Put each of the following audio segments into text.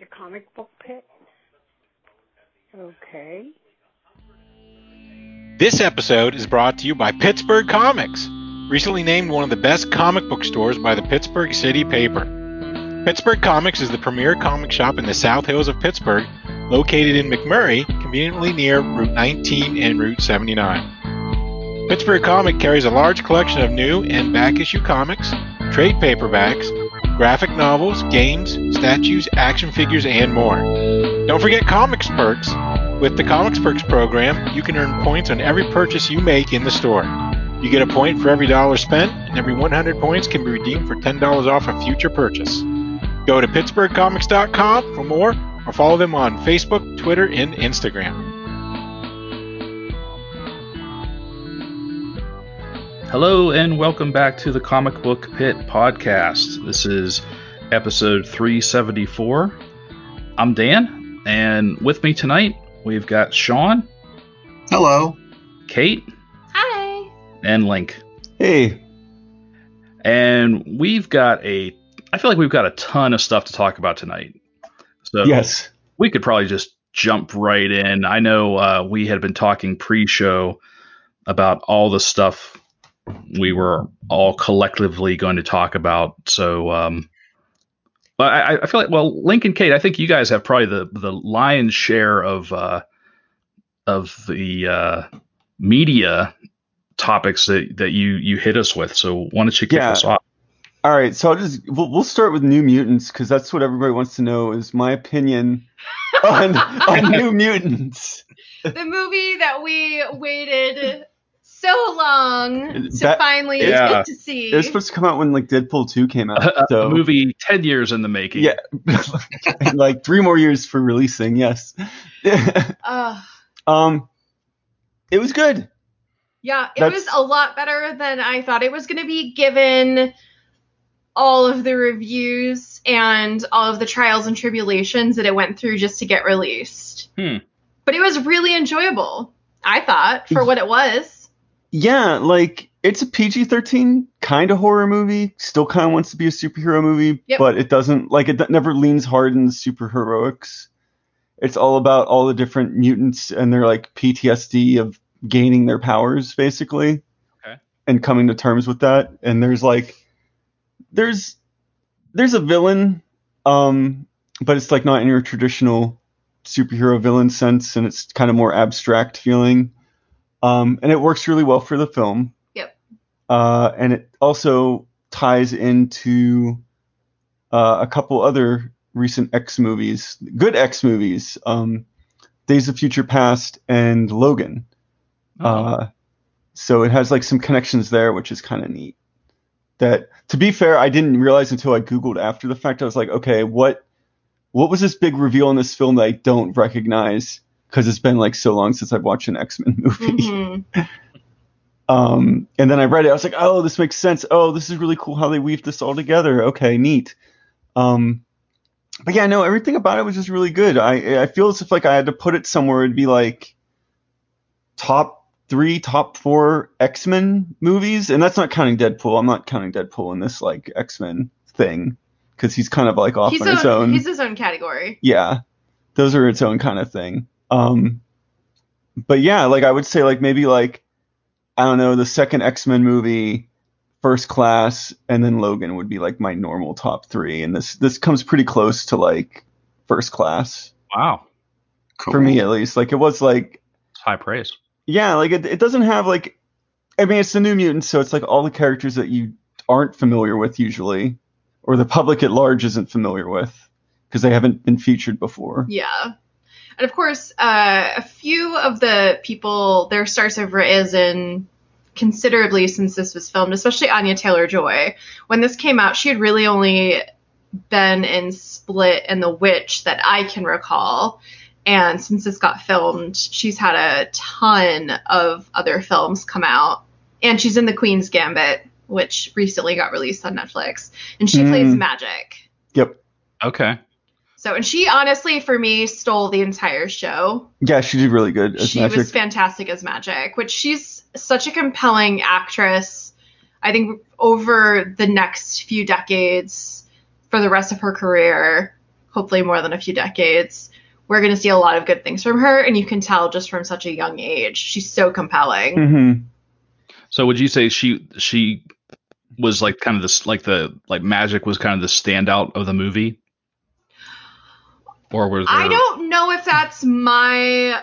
The comic book pit? Okay. This episode is brought to you by Pittsburgh Comics, recently named one of the best comic book stores by the Pittsburgh City Paper. Pittsburgh Comics is the premier comic shop in the South Hills of Pittsburgh, located in McMurray, conveniently near Route 19 and Route 79. Pittsburgh Comic carries a large collection of new and back issue comics, trade paperbacks, graphic novels, games, statues, action figures, and more. Don't forget Comics Perks. With the Comics Perks program, you can earn points on every purchase you make in the store. You get a point for every dollar spent, and every 100 points can be redeemed for $10 off a future purchase. Go to PittsburghComics.com for more, or follow them on Facebook, Twitter, and Instagram. Hello and welcome back to the Comic Book Pit podcast. This is episode 374. I'm Dan, and with me tonight we've got Sean, Hello. Kate, Hi. and Link. Hey. And we've got a I feel like we've got a ton of stuff to talk about tonight. So Yes. we could probably just jump right in. I know uh, we had been talking pre-show about all the stuff we were all collectively going to talk about. So, um, but I, I feel like, well, Link and Kate, I think you guys have probably the the lion's share of uh, of the uh, media topics that, that you you hit us with. So, why don't you kick Yeah. us off? All right. So I'll just we'll, we'll start with New Mutants because that's what everybody wants to know is my opinion on on New Mutants. The movie that we waited so long to That- finally yeah. get to see. It was supposed to come out when like Deadpool two came out. A, So a movie ten years in the making. yeah, like three more years for releasing. Yes. Ugh. um, it was good. yeah, it That's- was a lot better than I thought it was going to be given all of the reviews and all of the trials and tribulations that it went through just to get released. Hmm. But it was really enjoyable, I thought, for what it was. Yeah, like it's a PG thirteen kind of horror movie. Still kind of wants to be a superhero movie, Yep. but it doesn't like it never leans hard in the superheroics. It's all about all the different mutants and their like PTSD of gaining their powers, basically, Okay. and coming to terms with that. And there's like, there's there's a villain, um, but it's like not in your traditional superhero villain sense, and it's kind of more abstract feeling. Um, and it works really well for the film. Yep. Uh, and it also ties into uh, a couple other recent X movies, good X movies, um, Days of Future Past and Logan. Oh. Uh, so it has like some connections there, which is kind of neat. That, to be fair, I didn't realize until I googled after the fact. I was like, okay, what, what was this big reveal in this film that I don't recognize? Because it's been like so long since I've watched an X Men movie. Mhm. Um, and then I read it. I was like, oh, this makes sense. Oh, this is really cool how they weave this all together. Okay, neat. Um, but yeah, no, everything about it was just really good. I I feel as if like I had to put it somewhere, it'd be like top three, top four X Men movies, and that's not counting Deadpool. I'm not counting Deadpool in this like X Men thing because he's kind of like off He's, on his own he's his own category. yeah those are its own kind of thing um but yeah like i would say like maybe like i don't know the second x-men movie first class and then logan would be like my normal top three and this this comes pretty close to like first class Wow. for me at least like it was like It's high praise. yeah like it, it doesn't have like i mean it's the new mutants so it's like all the characters that you aren't familiar with usually or the public at large isn't familiar with because they haven't been featured before Yeah. And of course, uh, a few of the people, their stars have risen considerably since this was filmed, especially Anya Taylor Joy. When this came out, she had really only been in Split and The Witch that I can recall. And since this got filmed, she's had a ton of other films come out. And she's in The Queen's Gambit, which recently got released on Netflix. And she Mm. plays Magic. yep Okay. So, and she honestly, for me, stole the entire show. Yeah, she did really good as she Magic. was fantastic as Magic, which she's such a compelling actress. I think over the next few decades, for the rest of her career, hopefully more than a few decades, we're going to see a lot of good things from her. And you can tell just from such a young age. She's so compelling. hmm So would you say she she was like kind of this like the like magic was kind of the standout of the movie? Or was there I don't know if that's my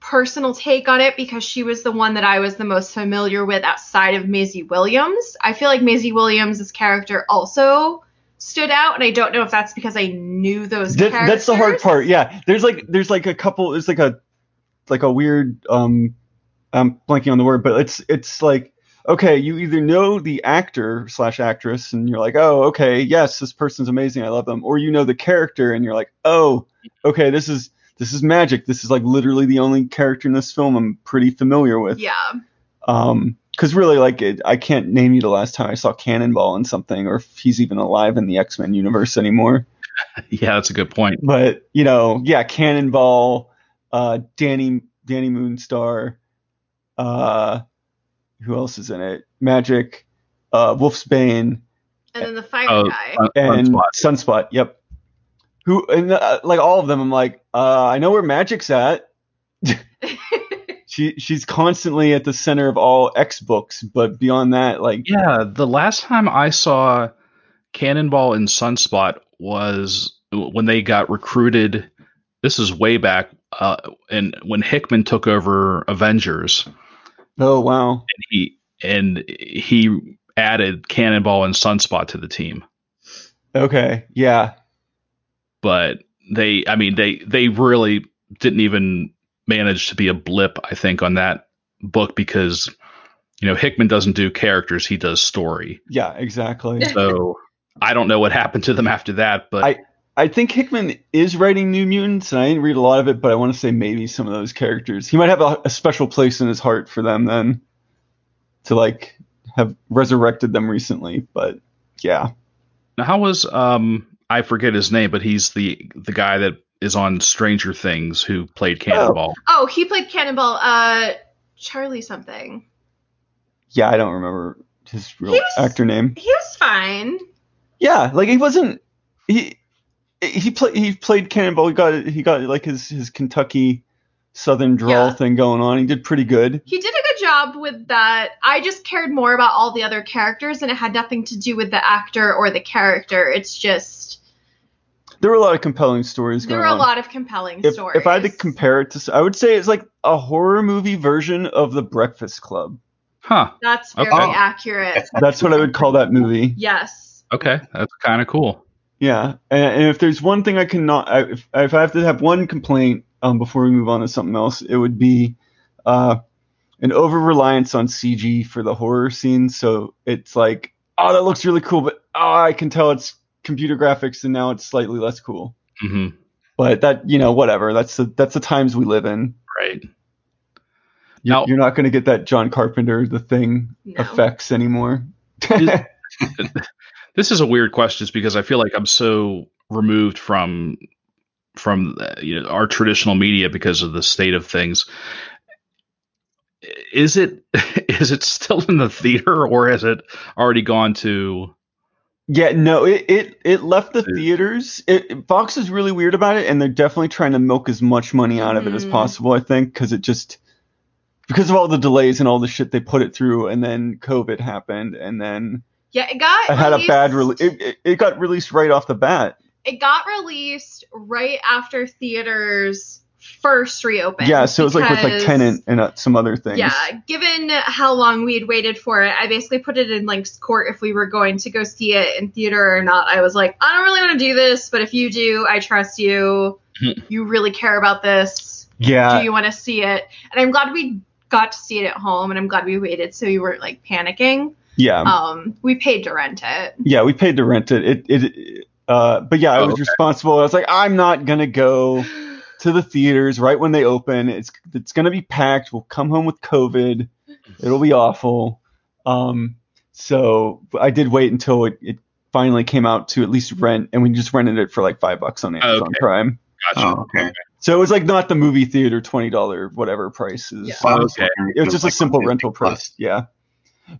personal take on it because she was the one that I was the most familiar with outside of Maisie Williams. I feel like Maisie Williams' character also stood out, and I don't know if that's because I knew those That, characters. that's the hard part. Yeah, there's like there's like a couple. It's like a like a weird. Um, I'm blanking on the word, but it's it's like okay, you either know the actor slash actress, and you're like, oh, okay, yes, this person's amazing, I love them, or you know the character, and you're like, oh, okay, this is this is magic. This is like literally the only character in this film I'm pretty familiar with. Yeah. Um, because really, like, it, I can't name you the last time I saw Cannonball in something, or if he's even alive in the X Men universe anymore. Yeah, that's a good point. But you know, yeah, Cannonball, uh, Dani Dani Moonstar, uh, who else is in it? Magic, uh, Wolfsbane, And then the fire Oh, guy. And Sunspot. Sunspot. Yep. Who and uh, like all of them, I'm like, uh, I know where Magic's at. She she's constantly at the center of all X books, but beyond that, like, Yeah, the last time I saw Cannonball and Sunspot was when they got recruited. This is way back, uh, and when Hickman took over Avengers, oh wow, and he and he added Cannonball and Sunspot to the team. okay, yeah, But they, I mean, they they really didn't even manage to be a blip. I think on that book because you know Hickman doesn't do characters; he does story. yeah, exactly. So I don't know what happened to them after that, but I- I think Hickman is writing New Mutants, and I didn't read a lot of it, but I want to say maybe some of those characters. He might have a, a special place in his heart for them then, to like have resurrected them recently. But yeah, Now, how was um I forget his name, but he's the the guy that is on Stranger Things who played Cannonball. oh, he played Cannonball. Uh, Charlie something. yeah, I don't remember his real was- actor name. He was fine. Yeah, like he wasn't he he played he played Cannonball. He got he got like his his Kentucky Southern drawl Yeah. thing going on. He did pretty good. He did a good job with that. I just cared more about all the other characters, and it had nothing to do with the actor or the character. It's just There were a lot of compelling stories there going were a on. lot of compelling if, stories. if I had to compare it to, I would say it's like a horror movie version of The Breakfast Club. Huh. that's very Okay. accurate. That's what I would call that movie. Yes. Okay, that's kind of cool. Yeah, and, and if there's one thing I cannot, I, if, if I have to have one complaint um, before we move on to something else, it would be uh, an over reliance on CG for the horror scenes. So it's like, oh, that looks really cool, but oh, I can tell it's computer graphics, and now it's slightly less cool. hmm But that, you know, whatever. That's the that's the times we live in. Right. You're, Now- you're not going to get that John Carpenter the thing No. effects anymore. This is a weird question, just because I feel like I'm so removed from from uh, you know our traditional media because of the state of things. Is it is it still in the theater or has it already gone to? Yeah, no, it it, it left the theaters. It, it- Fox is really weird about it, and they're definitely trying to milk as much money out of it as Mhm. possible. I think because it just because of all the delays and all the shit they put it through, and then COVID happened, and then Yeah, it got. it had a bad release. It, it, it got released right off the bat. It got released right after theaters first reopened. Yeah, so it was like with like Tenet and uh, some other things. Yeah, given how long we had waited for it, I basically put it in Link's court if we were going to go see it in theater or not. I was like, I don't really want to do this, but if you do, I trust you. you really care about this. yeah, do you want to see it? And I'm glad we got to see it at home, and I'm glad we waited so we weren't like panicking. Yeah, Um, we paid to rent it. yeah. We paid to rent it. It it. Uh, but yeah, I Oh, was okay. responsible. I was like, I'm not gonna go. to the theaters right when they open. It's it's gonna be packed. We'll come home with COVID. It'll be awful. Um, so I did wait until it, it finally came out to at least rent, and we just rented it for like five bucks on Amazon Okay. Prime. Gotcha. Oh, okay. So it was like not the movie theater twenty dollar whatever prices. Yeah. Well, Okay. It was just a like simple rental price. Yeah.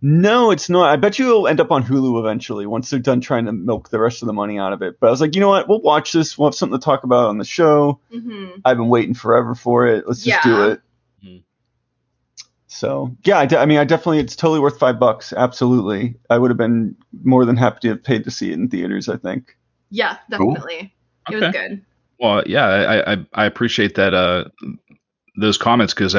No, it's not. I bet you it'll end up on Hulu eventually once they're done trying to milk the rest of the money out of it. But I was like, you know what? We'll watch this. We'll have something to talk about on the show. hmm I've been waiting forever for it. Let's just do Yeah. it. Mhm. So yeah, I, de- I mean, I definitely it's totally worth five bucks. Absolutely, I would have been more than happy to have paid to see it in theaters. I think. Yeah, definitely. It was good. Well, yeah, I, I, I appreciate that uh, those comments because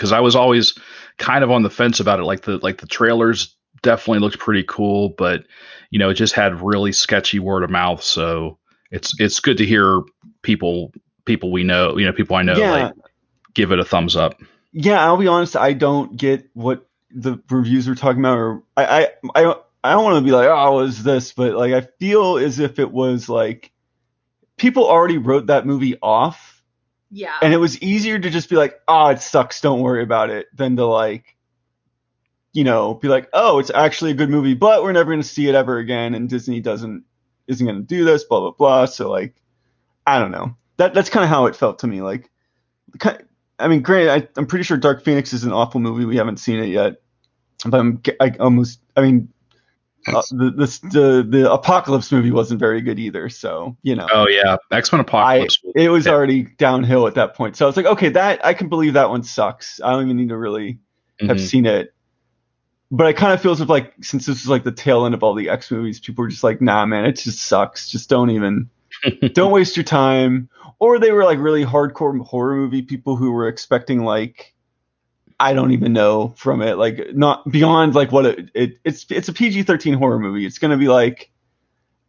because I was always kind of on the fence about it. Like the like the trailers definitely looked pretty cool, but you know it just had really sketchy word of mouth. So it's it's good to hear people people we know you know people I know Yeah. like give it a thumbs up. Yeah, I'll be honest. I don't get what the reviews were talking about, or I, I, I, don't- I don't want to be like, oh, it was this, but like, I feel as if it was like people already wrote that movie off, Yeah. and it was easier to just be like, oh, it sucks, don't worry about it, than to like, you know, be like, oh, it's actually a good movie, but we're never gonna see it ever again, and Disney doesn't isn't gonna do this, blah blah blah. So like, I don't know. That that's kind of how it felt to me. Like, I mean, granted, I, I'm pretty sure Dark Phoenix is an awful movie. We haven't seen it yet, but I'm I almost. I mean, uh, the, this the the Apocalypse movie wasn't very good either. So you know, Oh yeah, X Men Apocalypse. it was Yeah. already downhill at that point. So I was like, okay, that I can believe that one sucks. I don't even need to really have Mhm. seen it. But I kind of feel as if like since this was like the tail end of all the X movies, people were just like, nah, man, it just sucks. Just don't even don't waste your time. Or they were like really hardcore horror movie people who were expecting like I don't even know from it, like not beyond like what it, it it's it's a PG thirteen horror movie. It's gonna be like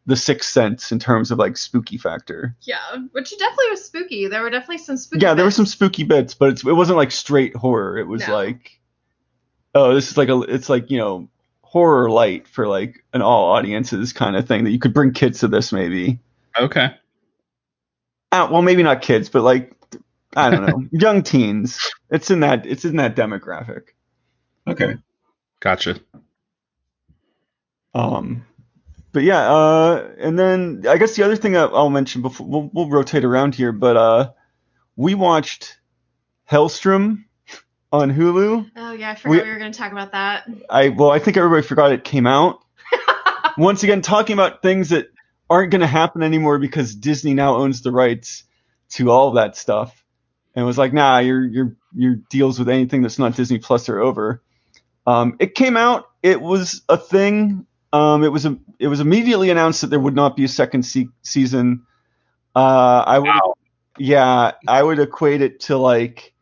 the sixth sense in terms of like spooky factor. yeah. Which definitely was spooky. There were definitely some spooky. yeah, there were some spooky bits, but it's, it wasn't like straight horror. It was No. like, oh, this is like a, it's like you know, horror light for like an all audiences kind of thing that you could bring kids to this maybe. Okay. Uh, well, maybe not kids, but like I don't know, young teens. It's in that it's in that demographic. Okay. Gotcha. Um, but yeah, uh, and then I guess the other thing I- I'll mention before we'll, we'll rotate around here, but uh, we watched Helstrom on Hulu. Oh yeah, I forgot We- we, were going to talk about that. I well, I think everybody forgot it came out. Once again, talking about things that aren't going to happen anymore because Disney now owns the rights to all of that stuff, and was like, nah, your your your deals with anything that's not Disney Plus are over. Um, it came out. It was a thing. Um, it was a, it was immediately announced that there would not be a second se- season. Uh, I would, Wow. yeah, I would equate it to like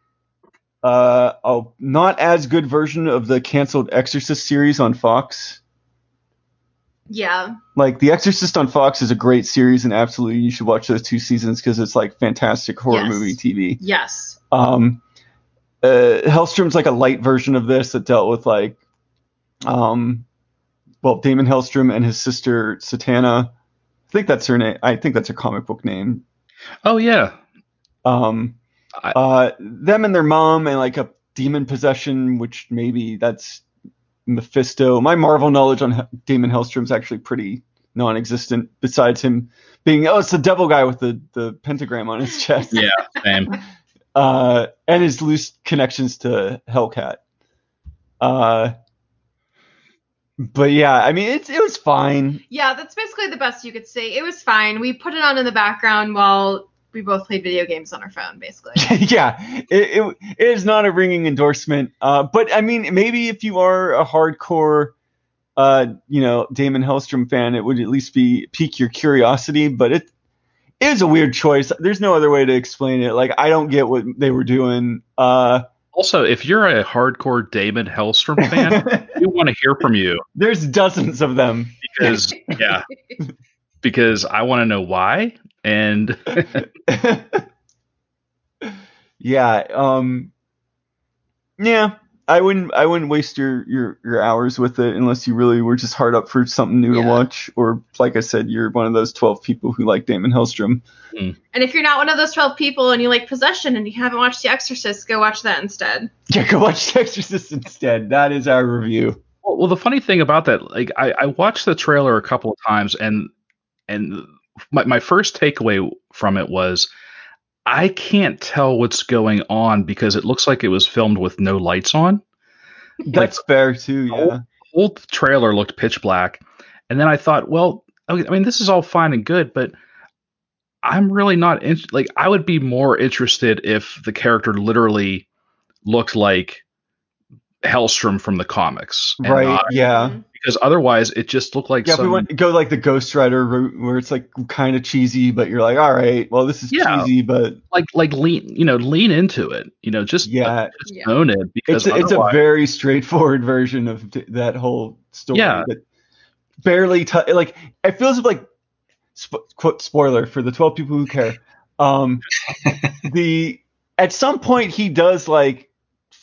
uh, a not as good version of the canceled Exorcist series on Fox. Yeah. Like The Exorcist on Fox is a great series, and absolutely you should watch those two seasons because it's like fantastic horror Yes. movie TV. Yes. Um, uh, Helstrom's like a light version of this that dealt with like, um, well, Daimon Helstrom and his sister Satana. I think that's her name. I think that's a comic book name. Oh yeah. Um, I- uh, them and their mom and like a demon possession, which maybe that's Mephisto. My Marvel knowledge on H- Daimon Helstrom is actually pretty non-existent. Besides him being, oh, it's the devil guy with the the pentagram on his chest. Yeah. Same. uh, and his loose connections to Hellcat. Uh, but yeah, I mean, it's it was fine. Yeah, that's basically the best you could say. It was fine. We put it on in the background while we both played video games on our phone, basically. yeah, it, it, it is not a ringing endorsement. Uh, but I mean, maybe if you are a hardcore, uh, you know, Daimon Helstrom fan, it would at least be pique your curiosity. But it it is a weird choice. There's no other way to explain it. Like I don't get what they were doing. Uh, Also, if you're a hardcore Daimon Helstrom fan, we want to hear from you there's dozens of them. because yeah, because I want to know why. And yeah, um yeah, I wouldn't I wouldn't waste your your your hours with it unless you really were just hard up for something new to watch or like I said you're one of those 12 people who like Daimon Helstrom. and if you're not one of those 12 people and you like Possession and you haven't watched The Exorcist, go watch that instead. Yeah, go watch The Exorcist instead. That is our review. well, well, the funny thing about that, like I, I watched the trailer a couple of times, and and my my first takeaway from it was I can't tell what's going on because it looks like it was filmed with no lights on. That's fair too, yeah. whole trailer looked pitch black, and then I thought, well, okay, I mean, this is all fine and good, but I'm really not in, like I would be more interested if the character literally looked like Helstrom from the comics, Right? not- yeah. Mm-hmm. Because otherwise it just looked like Yeah, if some, we want to go like the Ghost Rider route, where it's like kind of cheesy, but you're like, all right, well, this is Yeah. cheesy, but like like lean you know lean into it, you know, just yeah, just Yeah. own it because it's a, it's a very straightforward version of t- that whole story. Yeah. that barely t- like it feels like sp- quote spoiler for the twelve people who care. Um, the at some point he does like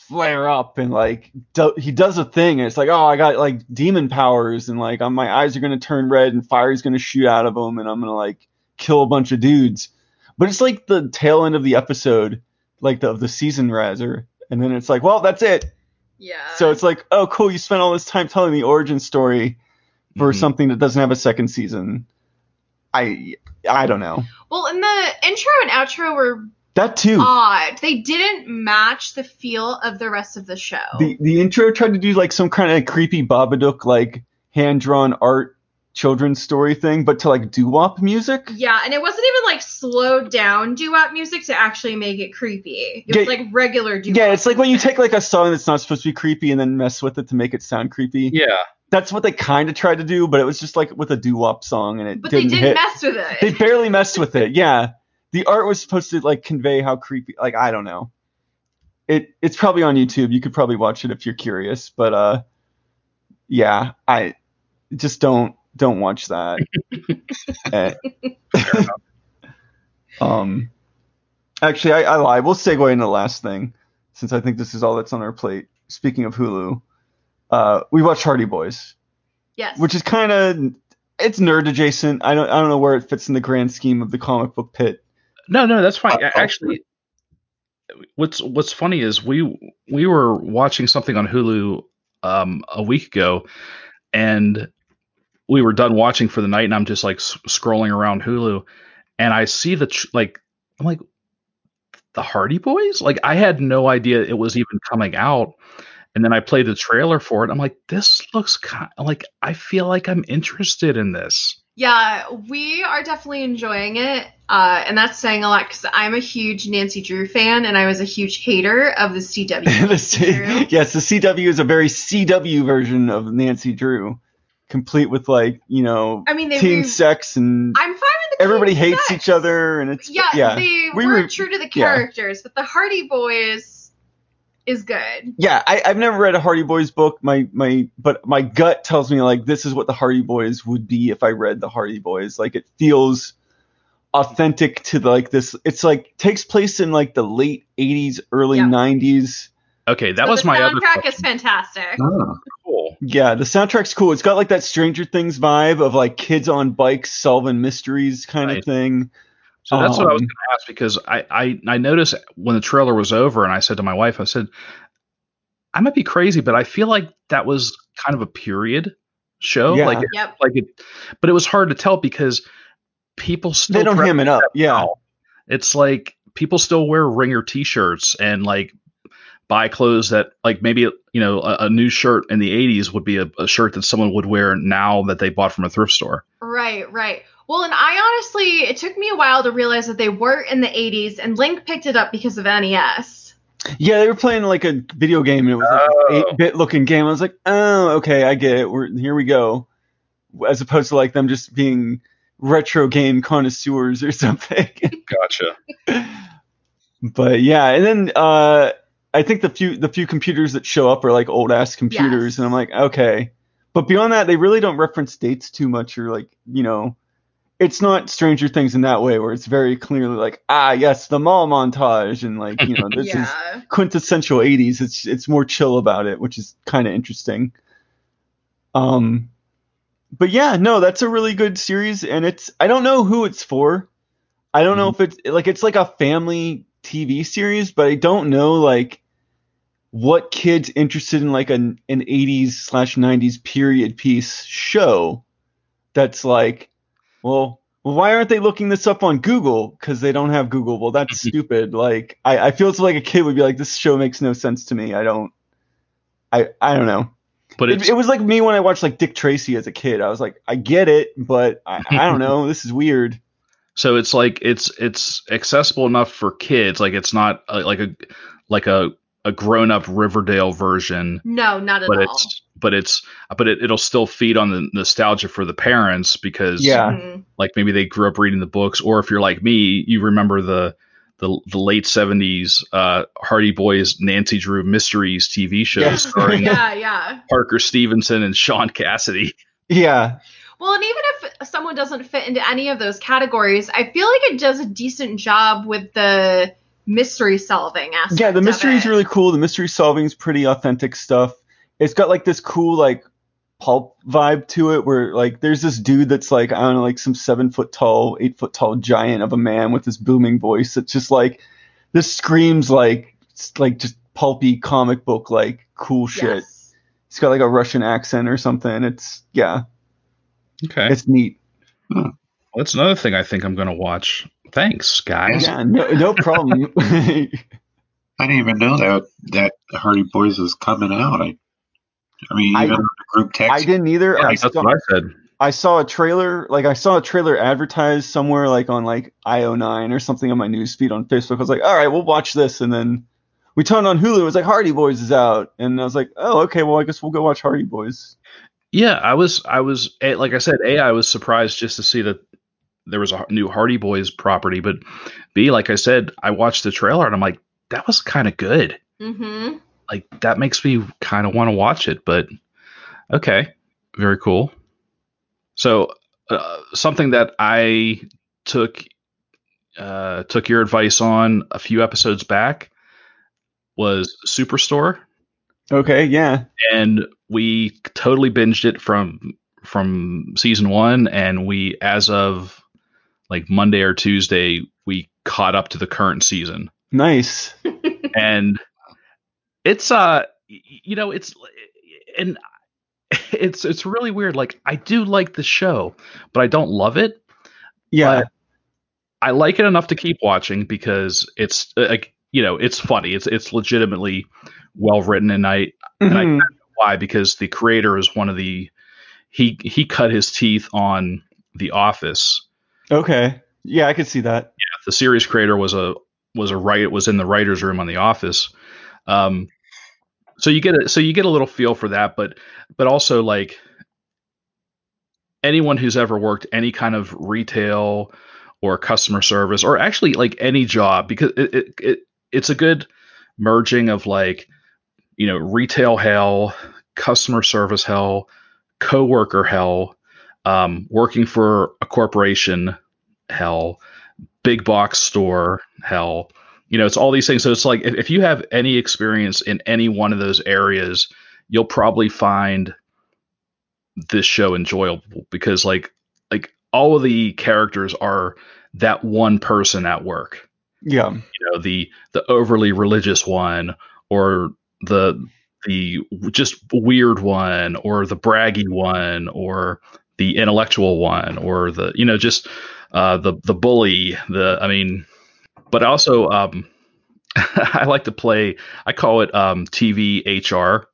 flare up and like do, he does a thing and it's like oh I got like demon powers and like um, my eyes are gonna turn red and fire is gonna shoot out of them and I'm gonna like kill a bunch of dudes. But it's like the tail end of the episode, like the of the season rather, and then it's like well that's it. Yeah. So it's like, oh, cool, you spent all this time telling the origin story for Mhm. something that doesn't have a second season. I I don't know. well, and the intro and outro were That too. odd. They didn't match the feel of the rest of the show. the the intro tried to do like some kind of creepy Babadook like hand drawn art children's story thing, but to like doo wop music. yeah, and it wasn't even like slowed down doo-wop music to actually make it creepy. It was like regular doo-wop. Yeah, it's like when you take like a song that's not supposed to be creepy and then mess with it to make it sound creepy. yeah. That's what they kind of tried to do, but it was just like with a doo wop song and it But they didn't didn't hit. mess with it. they barely messed with it. Yeah, the art was supposed to like convey how creepy. Like I don't know. It it's probably on YouTube. You could probably watch it if you're curious. But uh, yeah, I just don't don't watch that. Eh. um, actually, I, I lie. We'll segue into the last thing since I think this is all that's on our plate. Speaking of Hulu, uh, we watched Hardy Boys yes. which is kind of it's nerd adjacent. I don't I don't know where it fits in the grand scheme of the comic book pit. No, no, that's fine. Uh, Actually, what's what's funny is we we were watching something on Hulu um, a week ago, and we were done watching for the night, and I'm just like s- scrolling around Hulu, and I see the tr- like I'm like the Hardy Boys. Like I had no idea it was even coming out. And then I played the trailer for it. I'm like, this looks kind like I feel like I'm interested in this. Yeah, we are definitely enjoying it, uh, and that's saying a lot because I'm a huge Nancy Drew fan, and I was a huge hater of the CW. The C- yes, the CW is a very CW version of Nancy Drew, complete with like you know I mean, they teen re- sex and I'm fine with the everybody hates sex. each other and it's Yeah, yeah they We were true to the yeah. characters, but the Hardy Boys is good. yeah. I, I've never read a Hardy Boys book. My my but my gut tells me like this is what the Hardy Boys would be if I read the Hardy Boys. Like it feels authentic to the, like this. It's like takes place in like the late '80s, early Yeah. '90s. Okay, that So was the my other soundtrack is question. fantastic. Ah, cool. Yeah, the soundtrack's cool. It's got like that Stranger Things vibe of like kids on bikes solving mysteries kind Right. of thing. So that's what I was Um, going to ask because I, I I noticed when the trailer was over and I said to my wife, I said, I might be crazy, but I feel like that was kind of a period show. Yeah. Like Yep. like it, but it was hard to tell because people still They don't dress ham it up. Yeah. It's like people still wear ringer T-shirts and like buy clothes that like maybe you know a, a new shirt in the 80s would be a, a shirt that someone would wear now that they bought from a thrift store. Right, right. Well, and I honestly, it took me a while to realize that they were in the 80s, and Link picked it up because of NES. Yeah, they were playing like a video game and it was like Oh. an 8 bit looking game. I was like, oh, okay, I get it. We're here we go. As opposed to like them just being retro game connoisseurs or something. Gotcha. but yeah, and then uh I think the few the few computers that show up are like old ass computers, Yes. and I'm like, okay. But beyond that, they really don't reference dates too much, or like, you know, it's not Stranger Things in that way, where it's very clearly like, ah, yes, the mall montage, and like, you know, this is quintessential 80s. It's it's more chill about it, which is kind of interesting. Um, but yeah, no, that's a really good series, and it's I don't know who it's for. I don't know if it's like it's like a family TV series, but I don't know like what kids interested in like an an 80s slash 90s period piece show that's like, well, well, why aren't they looking this up on Google? Because they don't have Google. Well, that's stupid. Like, I, I feel it's like a kid would be like, this show makes no sense to me. I don't, I, I don't know. but It, it was like me when I watched like Dick Tracy as a kid. I was like, I get it, but I, I don't know. This is weird. so it's like it's it's accessible enough for kids. Like it's not uh, like a like a a grown up Riverdale version, No, not at but all. it's but it's but it, it'll still feed on the nostalgia for the parents because Yeah. Mhm. like maybe they grew up reading the books, or if you're like me, you remember the the, the late seventies uh, Hardy Boys Nancy Drew Mysteries TV show Yes. starring Yeah, yeah. Parker Stevenson and Shaun Cassidy. Yeah. Well, and even if someone doesn't fit into any of those categories, I feel like it does a decent job with the mystery solving aspect. Yeah, the mystery is it. really cool. The mystery solving is pretty authentic stuff. It's got like this cool like pulp vibe to it where like there's this dude that's like I don't know like some seven foot tall, eight foot tall giant of a man with this booming voice that's just like this screams like it's like just pulpy comic book like cool shit. Yes. It's got like a Russian accent or something. It's yeah, Okay, it's neat. that's another thing I think I'm going to watch. Thanks, guys. Yeah, no no problem. I didn't even know that that Hardy Boys was coming out. I, I mean, I- even the group text. I didn't either. Yeah, I that's saw, what I said. I saw a trailer, like I saw a trailer advertised somewhere, like on like IO9 or something on my newsfeed on Facebook. I was like, all right, we'll watch this, and then we turned on Hulu. It was like Hardy Boys is out, and I was like, oh, okay, well, I guess we'll go watch Hardy Boys. Yeah, I was, I was, like I said, A, I was surprised just to see that there was a new Hardy Boys property, but B, like I said, I watched the trailer and I'm like, that was kind of good. Mm-hmm. Like that makes me kind of want to watch it, but okay, very cool. So uh, something that I took uh, took your advice on a few episodes back was Superstore. Okay, yeah, and we totally binged it from from season one and we as of like monday or tuesday we caught up to the current season nice. and it's uh you know it's and it's it's really weird like i do like the show but i don't love it Yeah, But I like it enough to keep watching because it's uh, like you know it's funny. It's it's legitimately well written, and I and I Mhm. why because the creator is one of the he he cut his teeth on The Office. Okay, yeah, I could see that. Yeah, the series creator was a was a write was in the writers room on The Office. Um, so you get a so you get a little feel for that, but but also like anyone who's ever worked any kind of retail or customer service or actually like any job because it, it, it it's a good merging of like you know retail hell customer service hell coworker hell um, working for a corporation hell big box store hell. You know it's all these things. So it's like if, if you have any experience in any one of those areas you'll probably find this show enjoyable because like like all of the characters are that one person at work. Yeah, you know the the overly religious one or the the just weird one or the braggy one or the intellectual one or the you know just uh, the the bully the I mean but also um, I like to play I call it um, TV HR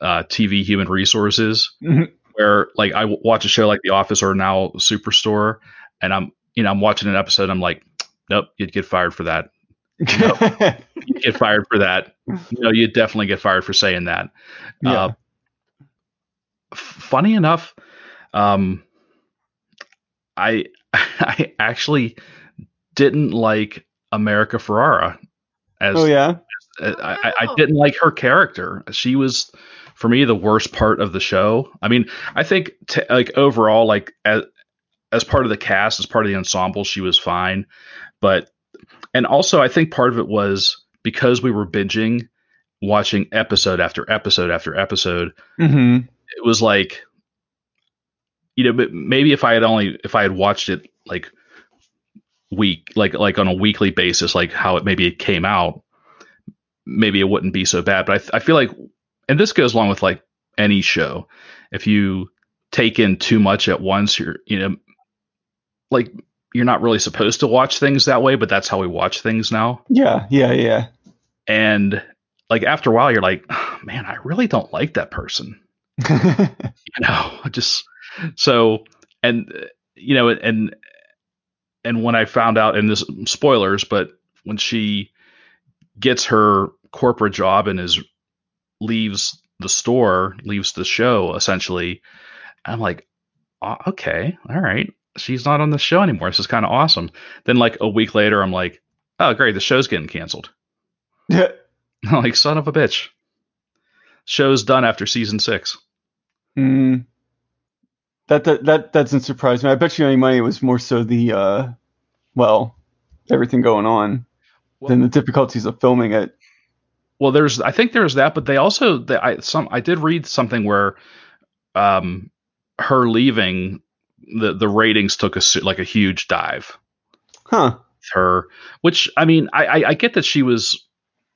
uh, TV human resources Mhm. where like I w- watch a show like The Office or now Superstore and I'm you know I'm watching an episode I'm like nope you'd get fired for that you get fired for that. You know, you definitely get fired for saying that. yeah. Uh, f- funny enough, um, I I actually didn't like America Ferrera as oh yeah, I, I, I didn't like her character. She was for me the worst part of the show. I mean, I think t- like overall, like as as part of the cast, as part of the ensemble, she was fine. But and also, I think part of it was because we were binging, watching episode after episode after episode. hmm It was like, you know, but maybe if I had only if I had watched it like week like like on a weekly basis, like how it maybe it came out, maybe it wouldn't be so bad. But I, th- I feel like, and this goes along with like any show, if you take in too much at once, you're you know, like you're not really supposed to watch things that way, but that's how we watch things now. yeah, yeah, yeah. And like after a while, you're like, "Oh, man, I really don't like that person. you know just so and you know and and when i found out and this spoilers but when she gets her corporate job and is leaves the store leaves the show essentially i'm like "Oh, okay all right. She's not on the show anymore. This is kind of awesome. Then like a week later i'm like oh great the show's getting canceled. Yeah. I'm like son of a bitch. Show's done after season six. Mm. That, that that doesn't surprise me. I bet you any money it was more so the uh, well, everything going on than the difficulties of filming it. Well, there's I think there's that, but they also they, I some I did read something where um her leaving the the ratings took a like a huge dive. Huh. Her, which I mean, I, I I get that she was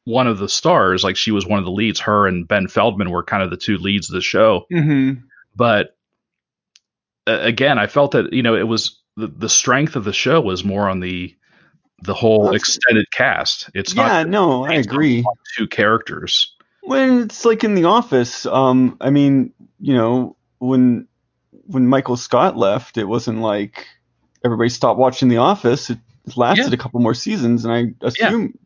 one of the stars, like she was one of the leads. Her and Ben Feldman were kind of the two leads of the show, Mm-hmm. but again, I felt that you know it was the, the strength of the show was more on the the whole That's- extended cast. It's Yeah, not no, I agree. two characters. When it's like in the office, um, I mean, you know, when when Michael Scott left, it wasn't like everybody stopped watching The Office. It lasted Yeah. a couple more seasons, and I assume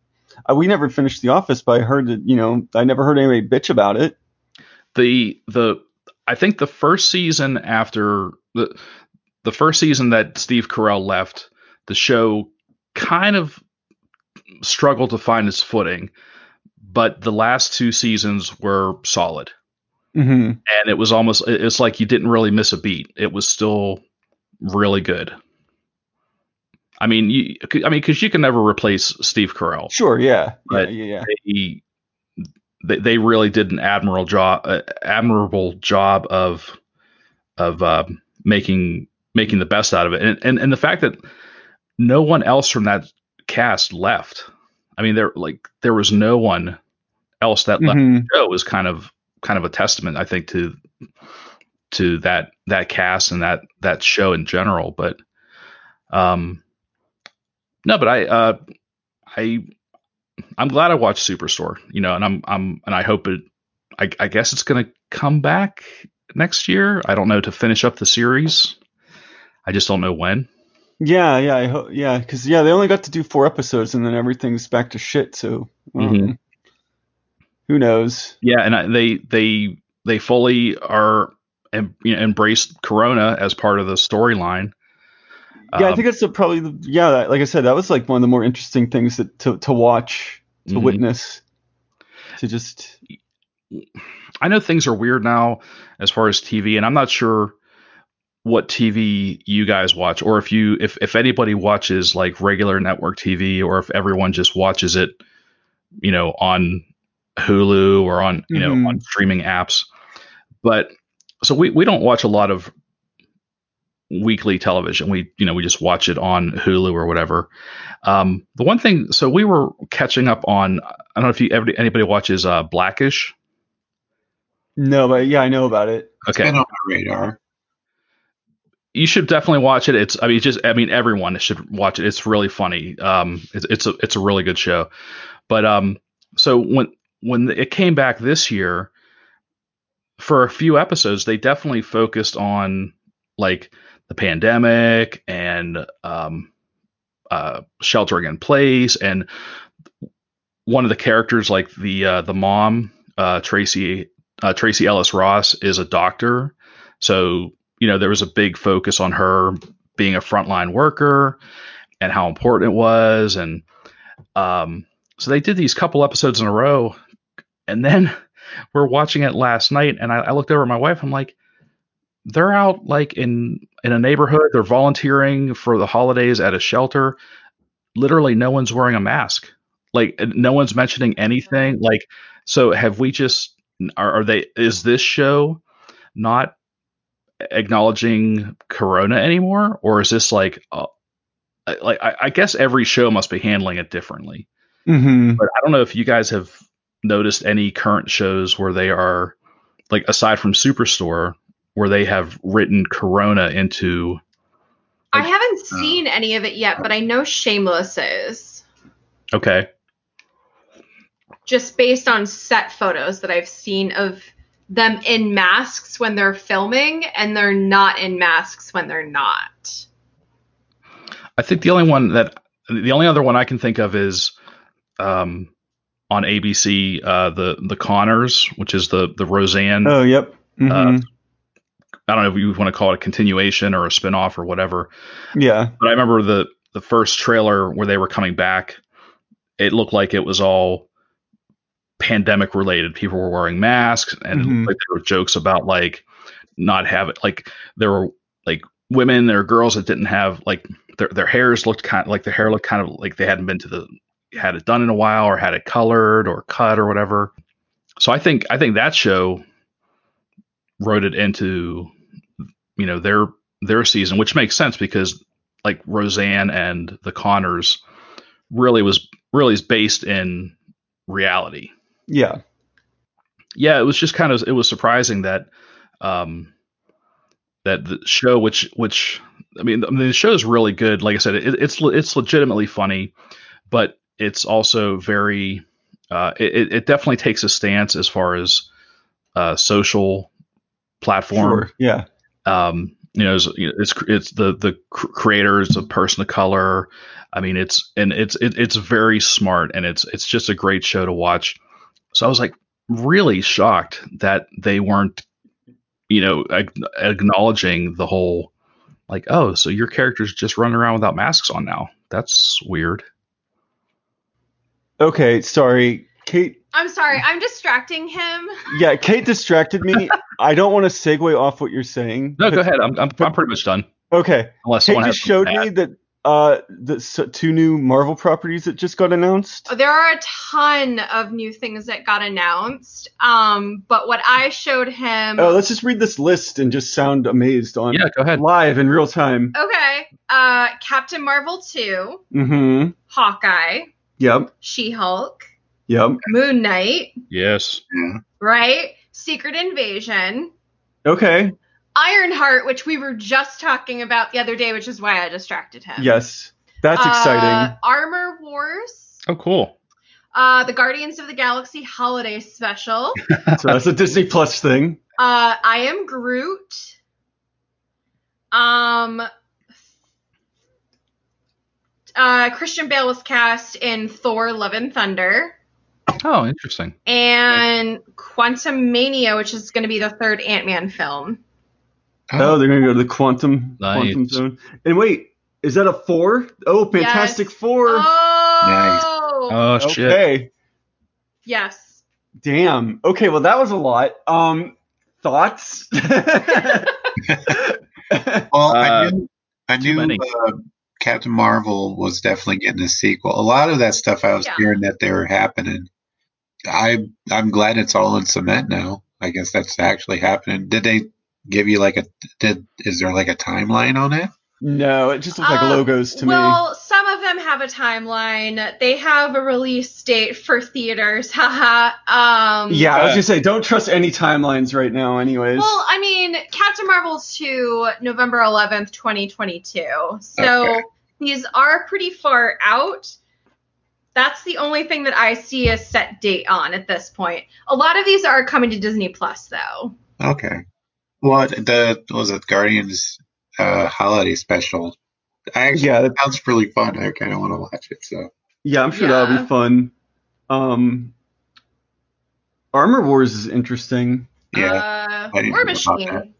uh, we never finished The Office, but I heard that you know I never heard anybody bitch about it. the the I think the first season after the the first season that Steve Carell left, the show kind of struggled to find its footing, but the last two seasons were solid. Mm-hmm. And it was almost it's like you didn't really miss a beat. It was still really good. I mean, you, I mean, because you can never replace Steve Carell. Sure, yeah, But- yeah, yeah, yeah. They, they they really did an admirable job, uh, admirable job of of uh, making making the best out of it, and, and and the fact that no one else from that cast left. I mean, there like there was no one else that left Mhm. the show is kind of kind of a testament, I think, to to that that cast and that that show in general. But um, no, but I uh, I I'm glad I watched Superstore, you know, and I'm I'm and I hope it. I, I guess it's going to come back next year. I don't know to finish up the series. I just don't know when. Yeah, yeah, I ho- yeah, because yeah, they only got to do four episodes, and then everything's back to shit. So, um, Mhm. who knows? Yeah, and I, they they they fully are em, you know, embraced Corona as part of the storyline. Yeah, I Um, think that's probably the, yeah, like I said, that was like one of the more interesting things that, to to watch, to Mhm. witness, to just I know things are weird now as far as TV, and I'm not sure what TV you guys watch, or if you if if anybody watches like regular network TV, or if everyone just watches it, you know, on Hulu or on you know Mhm. on streaming apps. But so we we don't watch a lot of weekly television. We you know we just watch it on Hulu or whatever. Um, the one thing, so we were catching up on. I don't know if you everybody, anybody watches uh, Blackish. no, but yeah, I know about it. Okay, Been on my radar. you should definitely watch it. It's I mean just I mean everyone should watch it. It's really funny. Um, it's it's a it's a really good show. But um, so when when it came back this year, for a few episodes, they definitely focused on like the pandemic and um, uh, sheltering in place, and one of the characters, like the uh, the mom, uh, Tracy uh, Tracee Ellis Ross, is a doctor. So you know there was a big focus on her being a frontline worker and how important it was, and um, so they did these couple episodes in a row, and then we're watching it last night, and I, I looked over at my wife. I'm like, they're out like in in a neighborhood. They're volunteering for the holidays at a shelter. Literally, no one's wearing a mask. Like, no one's mentioning anything. Like, so have we just are, are they? Is this show not acknowledging Corona anymore, or is this like? Uh, like I, I guess every show must be handling it differently Mm-hmm. but I don't know if you guys have noticed any current shows where they are like aside from Superstore where they have written Corona into I haven't uh, seen any of it yet, but I know Shameless is. okay Just based on set photos that I've seen of them in masks when they're filming and they're not in masks when they're not. I think the only one that the only other one I can think of is um, on ABC, uh, the the Conners, which is the the Roseanne. Oh, yep. Mhm. Uh, I don't know if you want to call it a continuation or a spinoff or whatever. yeah. But I remember the the first trailer where they were coming back. It looked like it was all pandemic related. People were wearing masks, and Mhm. like there were jokes about like not having like there were like women or girls that didn't have like their their hairs looked kind like their hair looked kind of like they hadn't been to the had it done in a while or had it colored or cut or whatever. So I think I think that show wrote it into you know their their season, which makes sense because like Roseanne and the Connors really was really is based in reality. Yeah. Yeah, it was just kind of it was surprising that um that the show which which I mean the, the show is really good. Like I said, it, it's it's legitimately funny, but it's also very uh, it, it definitely takes a stance as far as uh, social platform Sure. Yeah. Um, you know, it's, it's it's the the creator is a person of color. I mean, it's and it's it, it's very smart and it's it's just a great show to watch. So I was like really shocked that they weren't, you know, ag- acknowledging the whole like, oh, so your character's just running around without masks on now. That's weird. Okay. Sorry. Kate. I'm sorry, I'm distracting him. Yeah. Kate distracted me. I don't want to segue off what you're saying. No, go ahead. I'm I'm, I'm pretty much done. Okay. Unless Kate just showed something me that uh, the s- two new Marvel properties that just got announced. There are a ton of new things that got announced. Um, but what I showed him Oh, let's just read this list and just sound amazed on Yeah, go ahead. live in real time. Okay. Uh Captain Marvel 2, Mm-hmm. Hawkeye, Yep. She-Hulk, Yep. Moon Knight, Yes. Right? Secret Invasion, Okay. Ironheart, which we were just talking about the other day, which is why I distracted him. Yes. That's Uh, exciting. Armor Wars, Oh, cool. uh, the Guardians of the Galaxy Holiday Special, So that's a Disney Plus thing. uh, I Am Groot, um, uh, Christian Bale was cast in Thor: Love and Thunder. Oh, interesting. and Quantumania, which is going to be the third Ant Man film. Oh, they're gonna go to the quantum Nice. quantum zone. And wait, is that a four? Oh, Fantastic Yes. Four. Oh, Oh shit. okay. yes. Damn. Okay. Well, that was a lot. Um, thoughts? Well, I Uh, knew, I knew uh, Captain Marvel was definitely getting a sequel. A lot of that stuff I was Yeah. hearing that they were happening. I I'm glad it's all in cement now. I guess that's actually happening. Did they give you like a did is there like a timeline on it? no, it just looks like Um, logos to me. well, some of them have a timeline. They have a release date for theaters. Haha. um, Yeah, I was gonna say, don't trust any timelines right now, anyways. Well, I mean, Captain Marvel's to November 11th, 2022. So Okay. these are pretty far out. That's the only thing that I see a set date on at this point. A lot of these are coming to Disney Plus, though. Okay. What the was it Guardians uh holiday special? I actually yeah, that- that sounds really fun. I kind of want to watch it. So yeah, I'm sure that'll be fun. Um, Armor Wars is interesting. yeah, Uh, I didn't War know. Machine.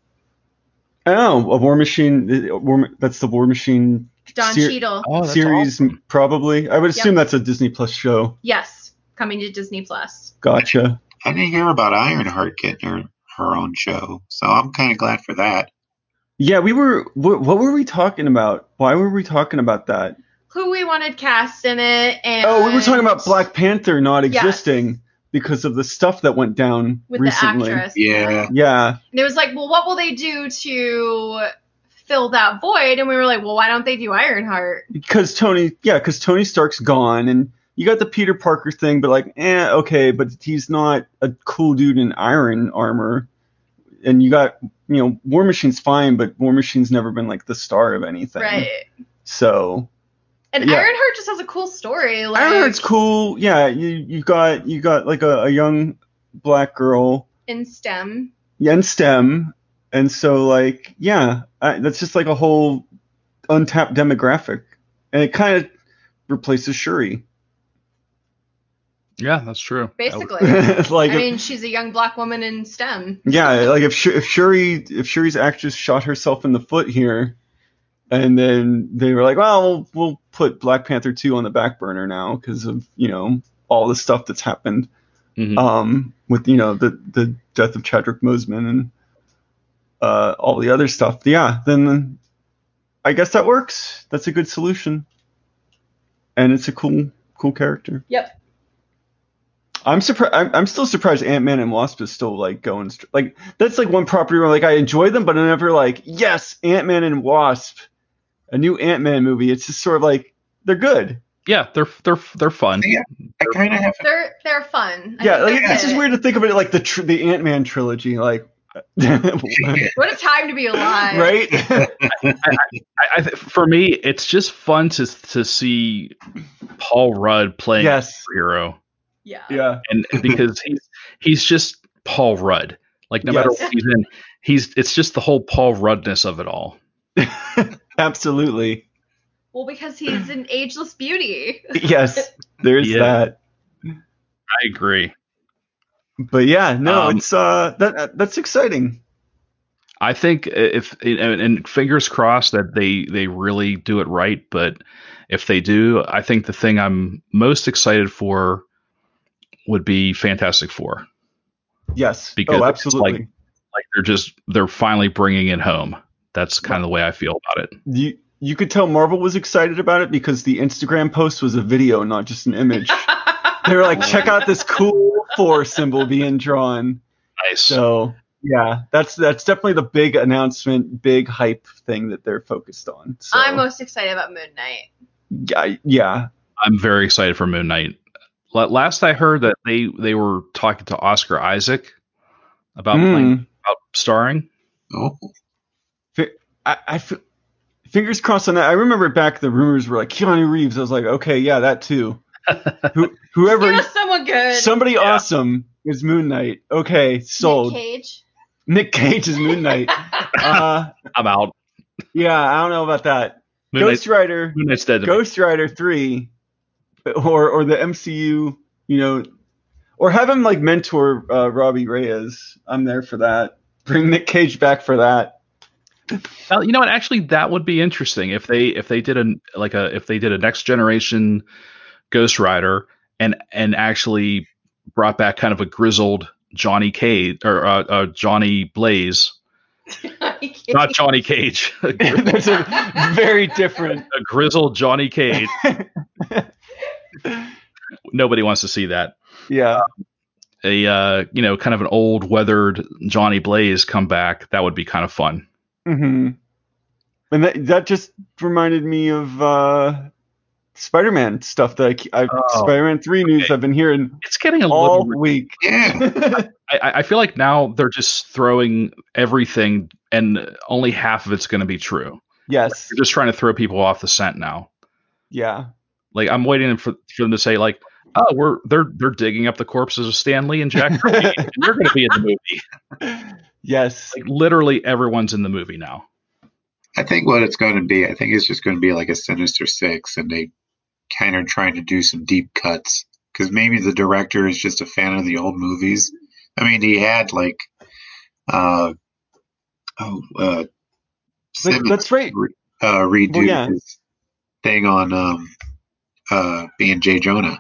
Oh, a War Machine. War, that's the War Machine Don ser- Cheadle. Oh, that's series, awesome. probably. I would Yep. assume that's a Disney Plus show. Yes, coming to Disney Plus. Gotcha. I didn't hear about Ironheart getting her her own show, so I'm kind of glad for that. Yeah, we were. What, what were we talking about? Why were we talking about that? Who we wanted cast in it, and Oh, we were talking about Black Panther not Yes. existing because of the stuff that went down with recently. the actress. Yeah. Yeah, And it was like, well, what will they do to fill that void? And we were like, well, why don't they do Ironheart? because Tony. Yeah, because Tony Stark's gone, and you got the Peter Parker thing, but like, eh, okay, but he's not a cool dude in iron armor. And you got, you know, War Machine's fine, but War Machine's never been like the star of anything. Right. So And Yeah. Ironheart just has a cool story. Like, Ironheart's cool. Yeah, you you got you got like a, a young black girl in STEM. yeah, in STEM, and so like yeah, I, that's just like a whole untapped demographic, and it kind of replaces Shuri. Yeah, that's true. Basically. like I if- mean, she's a young black woman in STEM. yeah, like if Sh- if Shuri if Shuri's actress shot herself in the foot here, and then they were like, well, we'll, we'll put Black Panther two on the back burner now because of you know all the stuff that's happened. Mhm. um, with you know the the death of Chadwick Boseman and uh, all the other stuff. Yeah, then I guess that works. That's a good solution, and it's a cool cool character. Yep. I'm surprised. I'm, I'm still surprised Ant Man and Wasp is still like going str- like that's like one property where like I enjoy them, but I'm never like yes, Ant Man and Wasp, a new Ant Man movie. It's just sort of like they're good. Yeah, they're they're they're fun. Yeah. I kind of have. They're they're fun. I yeah, think like it's just weird to think of it like the tr- the Ant Man trilogy, like What a time to be alive. right. I, I, th- for me, it's just fun to to see Paul Rudd playing yes. a hero, Yeah. Yeah. and because he's he's just Paul Rudd. Like no matter what he's in, he's it's just the whole Paul Ruddness of it all. Absolutely. Well, because he's an ageless beauty. Yes. There's Yeah. that. I agree. But yeah, no, Um, it's uh that that's exciting. I think if and, and fingers crossed that they they really do it right. But if they do, I think the thing I'm most excited for would be Fantastic Four. Yes. Because oh, absolutely. like- Like they're just they're finally bringing it home. That's kind of the way I feel about it. you you could tell Marvel was excited about it because the Instagram post was a video, not just an image. they were like, check out this cool four symbol being drawn. Nice. So yeah, that's that's definitely the big announcement, big hype thing that they're focused on. So, I'm most excited about Moon Knight. yeah, yeah. I'm very excited for Moon Knight. Last I heard that they they were talking to Oscar Isaac about playing, Mm. about starring. Oh, I, I feel, fingers crossed on that. I remember back the rumors were like Keanu Reeves. I was like, okay, yeah, that too. Who, whoever, Give us someone good. somebody Yeah. awesome is Moon Knight. Okay, sold. Nick Cage. Nick Cage is Moon Knight. uh, I'm out. yeah, I don't know about that. Moon, Ghost Knight, Rider, Moon Knight's dead. to me. Ghost Rider three, or or the MCU, you know, or have him like mentor uh, Robbie Reyes. I'm there for that. Bring Nick Cage back for that. Well, you know what? Actually, that would be interesting if they if they did a like a if they did a next generation Ghost Rider and and actually brought back kind of a grizzled Johnny Cage or uh, uh, Johnny Blaze, not Johnny Cage, a, gri- a very different. a grizzled Johnny Cage. Nobody wants to see that. Yeah. A uh, you know, kind of an old weathered Johnny Blaze come back. That would be kind of fun. hmm And that that just reminded me of uh, Spider-Man stuff that I, ke- I Oh, Spider-Man three news I've been hearing It's getting a all little week. yeah. I, I feel like now they're just throwing everything, and only half of it's going to be true. yes. They're just trying to throw people off the scent now. Yeah. Like I'm waiting for, for them to say like, "Oh, we're they're they're digging up the corpses of Stan Lee and Jack Kirby, and they're going to be in the movie." Yes. Like literally everyone's in the movie now. I think what it's going to be, I think it's just going to be like a Sinister Six, and they kind of trying to do some deep cuts because maybe the director is just a fan of the old movies. I mean, he had like, uh, oh, uh, Simmons, that's right. uh, redo Well, yeah. his thing on um, uh, being Jay Jonah.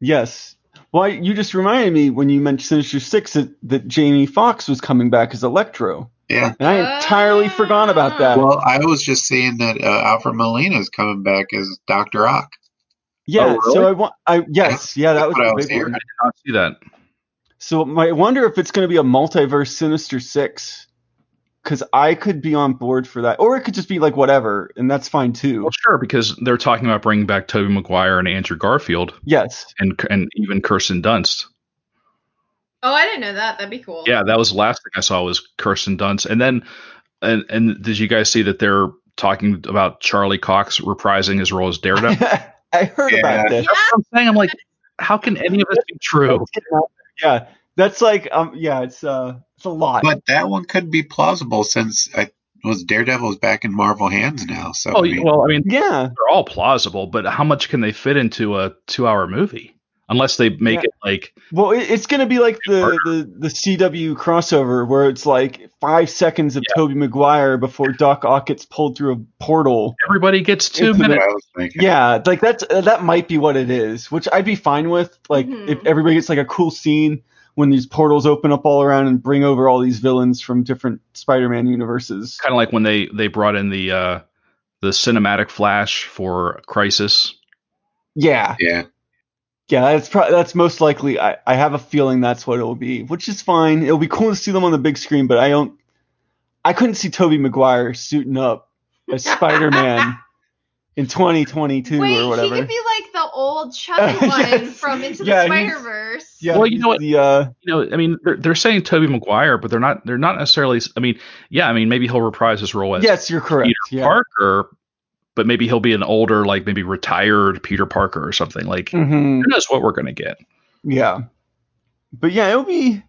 Yes. Well, I- you just reminded me when you mentioned Sinister Six that, that Jamie Foxx was coming back as Electro, Yeah. and I entirely forgot about that. Well, I was just seeing that uh, Alfred Molina is coming back as Doctor Ock. yeah. oh, really? So I want. I yes. Yeah, that was That's what I a was big one. I did not see that. So I wonder if it's going to be a multiverse Sinister Six, because I could be on board for that, or it could just be like whatever, and that's fine too. Well, sure, because they're talking about bringing back Tobey Maguire and Andrew Garfield Yes. and and even Kirsten Dunst. Oh, I didn't know that. That'd be cool. Yeah, that was the last thing I saw was Kirsten Dunst, and then and and did you guys see that they're talking about Charlie Cox reprising his role as Daredevil? I heard about Yeah. this. That's what I'm saying. I'm like, how can any of this be true? Yeah. That's like um yeah, it's uh it's a lot. But that one could be plausible since I was Daredevil's back in Marvel hands now. So Oh, I mean, well, I mean, yeah. they're all plausible, but how much can they fit into a two-hour movie? Unless they make Yeah. it like Well, it's going to be like the, the the CW crossover where it's like five seconds of Yeah. Tobey Maguire before Doc Ock gets pulled through a portal. everybody gets two Into minutes. what I was thinking. Yeah, like that's uh, that might be what it is, which I'd be fine with. Like Mhm. if everybody gets like a cool scene when these portals open up all around and bring over all these villains from different Spider-Man universes. Kind of like when they they brought in the uh the cinematic flash for Crisis. Yeah, Yeah. Yeah, that's pro- that's most likely. I I have a feeling that's what it will be, which is fine. It'll be cool to see them on the big screen, but I don't. I couldn't see Tobey Maguire suiting up as Spider-Man in 2022 Wait, or he could be like the old chubby one Yes. from Into the Yeah, he's- Spider Verse. yeah, Well, you know what? The uh, You know, I mean, they're, they're saying Tobey Maguire, but they're not they're not necessarily. I mean, yeah, I mean, maybe he'll reprise his role as yes, you're correct. Peter Yeah. Parker, but maybe he'll be an older, like maybe retired Peter Parker or something. Like, hmm who knows what we're gonna get? Yeah. But yeah, it'll be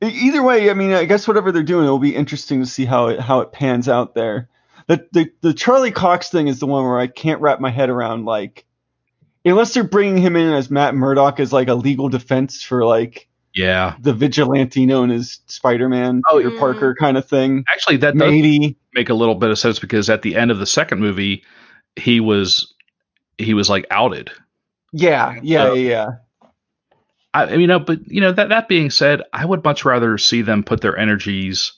either way. I mean, I guess whatever they're doing, it'll be interesting to see how it how it pans out there. The the the Charlie Cox thing is the one where I can't wrap my head around. Like, unless they're bringing him in as Matt Murdock as like a legal defense for like Yeah, the vigilante known as Spider-Man, Oh, Peter Mm. Parker kind of thing. actually, that does Maybe. make a little bit of sense because at the end of the second movie, he was he was like outed. Yeah. Yeah. So- yeah. yeah. I, I mean, you know, but you know that that being said, I would much rather see them put their energies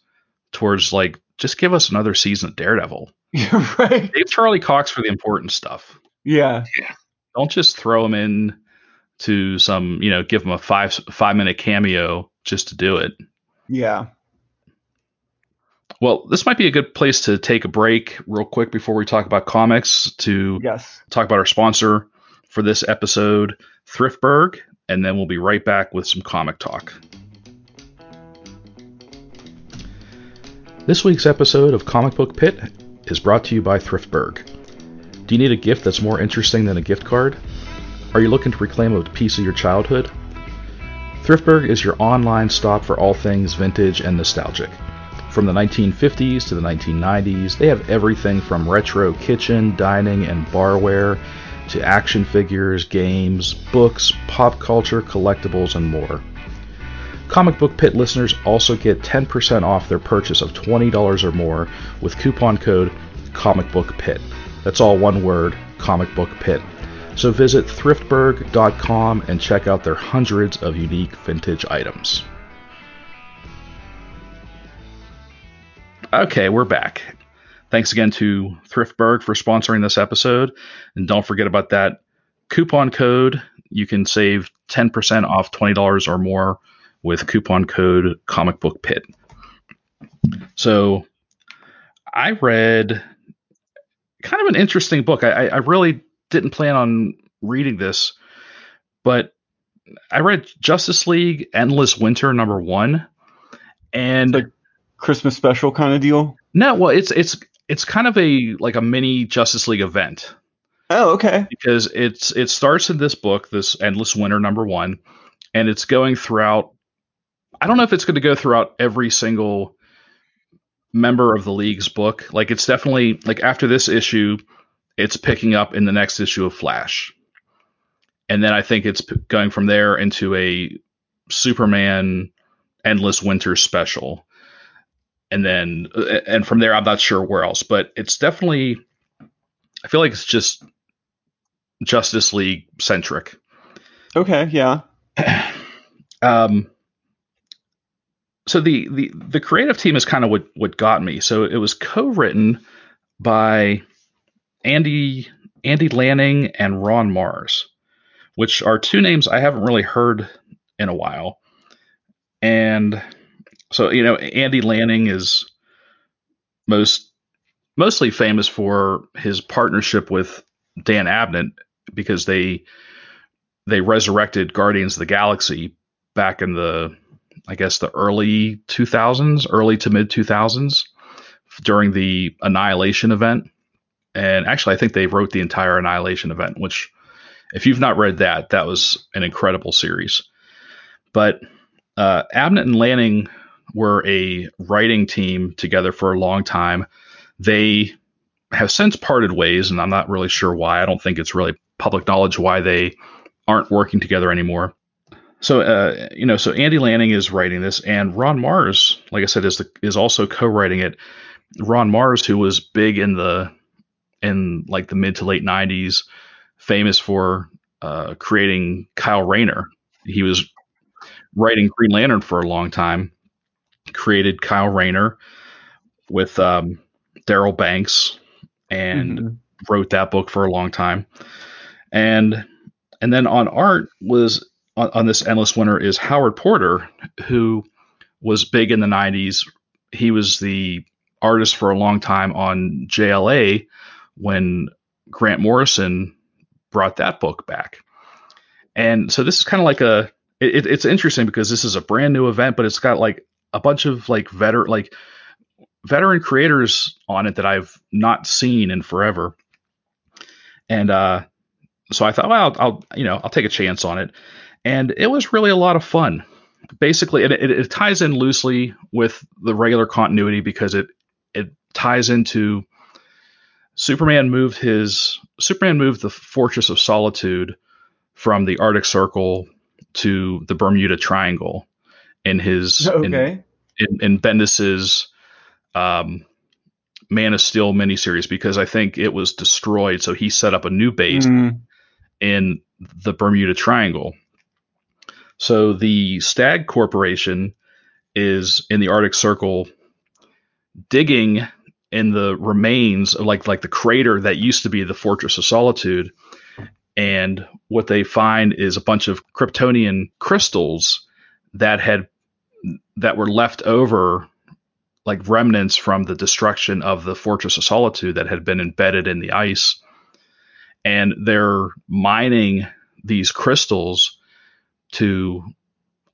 towards like just give us another season of Daredevil. Right. Save Charlie Cox for the important stuff. yeah Yeah. Don't just throw him in to some, you know, give him a five five minute cameo just to do it. Yeah. Well, this might be a good place to take a break real quick before we talk about comics to Yes. talk about our sponsor for this episode, Thriftberg, and then we'll be right back with some comic talk. This week's episode of Comic Book Pit is brought to you by Thriftberg. Do you need a gift that's more interesting than a gift card? Are you looking to reclaim a piece of your childhood? Thriftberg is your online stop for all things vintage and nostalgic. From the 1950s to the 1990s, they have everything from retro kitchen, dining, and barware to action figures, games, books, pop culture, collectibles, and more. Comic Book Pit listeners also get 10% off their purchase of $20 or more with coupon code ComicBookPit. That's all one word, Comic Book Pit. So visit thriftberg.com and check out their hundreds of unique vintage items. Okay, we're back. Thanks again to Thriftberg for sponsoring this episode. And don't forget about that coupon code. You can save 10% off $20 or more with coupon code Comic Book Pit. So I read kind of an interesting book. I, I I really didn't plan on reading this, but I read Justice League Endless Winter number one. And Like- Christmas special kind of deal. no, well, it's it's it's kind of a like a mini Justice League event Oh, okay. because it's it starts in this book, this Endless Winter number one, and it's going throughout. I don't know if it's going to go throughout every single member of the league's book. Like it's definitely like after this issue, it's picking up in the next issue of Flash, and then I think it's p- going from there into a Superman Endless Winter special, and then and from there I'm not sure where else, but it's definitely. I feel like it's just Justice League centric. Okay. Yeah. Um, so the, the the creative team is kind of what what got me. So it was co-written by Andy Andy Lanning and Ron Marz, which are two names I haven't really heard in a while. And so you know, Andy Lanning is most mostly famous for his partnership with Dan Abnett because they they resurrected Guardians of the Galaxy back in the I guess the early 2000s, early to mid 2000s during the Annihilation event. And actually I think they wrote the entire Annihilation event, which if you've not read that, that was an incredible series. But uh, Abnett and Lanning were a writing team together for a long time. They have since parted ways, and I'm not really sure why. I don't think it's really public knowledge why they aren't working together anymore. So, uh, you know, so Andy Lanning is writing this, and Ron Marz, like I said, is the, is also co-writing it. Ron Marz, who was big in the in like the mid to late '90s, famous for uh, creating Kyle Rayner. He was writing Green Lantern for a long time. Created Kyle Rayner with um, Darryl Banks and mm-hmm. wrote that book for a long time. And and then on art was on, on, this Endless Winter is Howard Porter, who was big in the 90s. He was the artist for a long time on JLA when Grant Morrison brought that book back. And so this is kind of like a it, it's interesting because this is a brand new event, but it's got like a bunch of like veteran like veteran creators on it that I've not seen in forever. And uh, so I thought, well, I'll, I'll, you know I'll take a chance on it, and it was really a lot of fun. Basically, it, it, it ties in loosely with the regular continuity because it it ties into Superman moved his Superman moved the Fortress of Solitude from the Arctic Circle to the Bermuda Triangle in his okay. in, in, in Bendis's um, Man of Steel miniseries because I think it was destroyed. So he set up a new base mm. in the Bermuda Triangle. So the Stagg Corporation is in the Arctic Circle digging in the remains like like the crater that used to be the Fortress of Solitude and what they find is a bunch of Kryptonian crystals that had that were left over like remnants from the destruction of the Fortress of Solitude that had been embedded in the ice. And they're mining these crystals to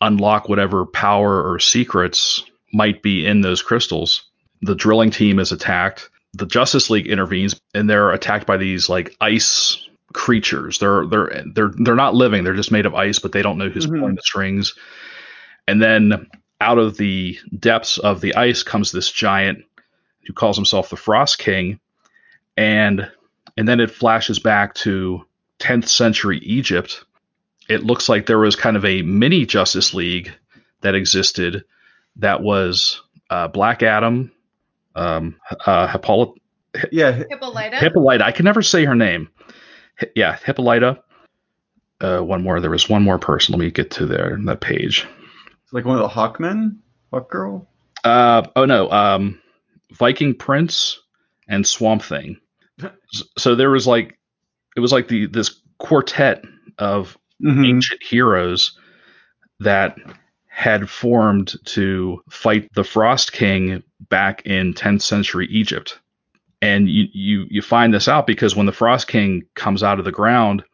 unlock whatever power or secrets might be in those crystals. The drilling team is attacked. The Justice League intervenes and they're attacked by these like ice creatures. They're they're they're they're not living. They're just made of ice, but they don't know who's mm-hmm. pulling the strings. And then out of the depths of the ice comes this giant who calls himself the Frost King, and and then it flashes back to 10th century Egypt. It looks like there was kind of a mini Justice League that existed that was uh, Black Adam, um, uh, Hippolyta, yeah, Hippolyta. Hippolyta. I can never say her name yeah, Hippolyta. Uh, one more. There was one more person. Let me get to there that page. Like one of the Hawkmen, Hawk Girl. Uh oh no. Um, Viking Prince and Swamp Thing. so there was like, it was like the this quartet of mm-hmm. ancient heroes that had formed to fight the Frost King back in 10th century Egypt and you, you you find this out because when the Frost King comes out of the ground,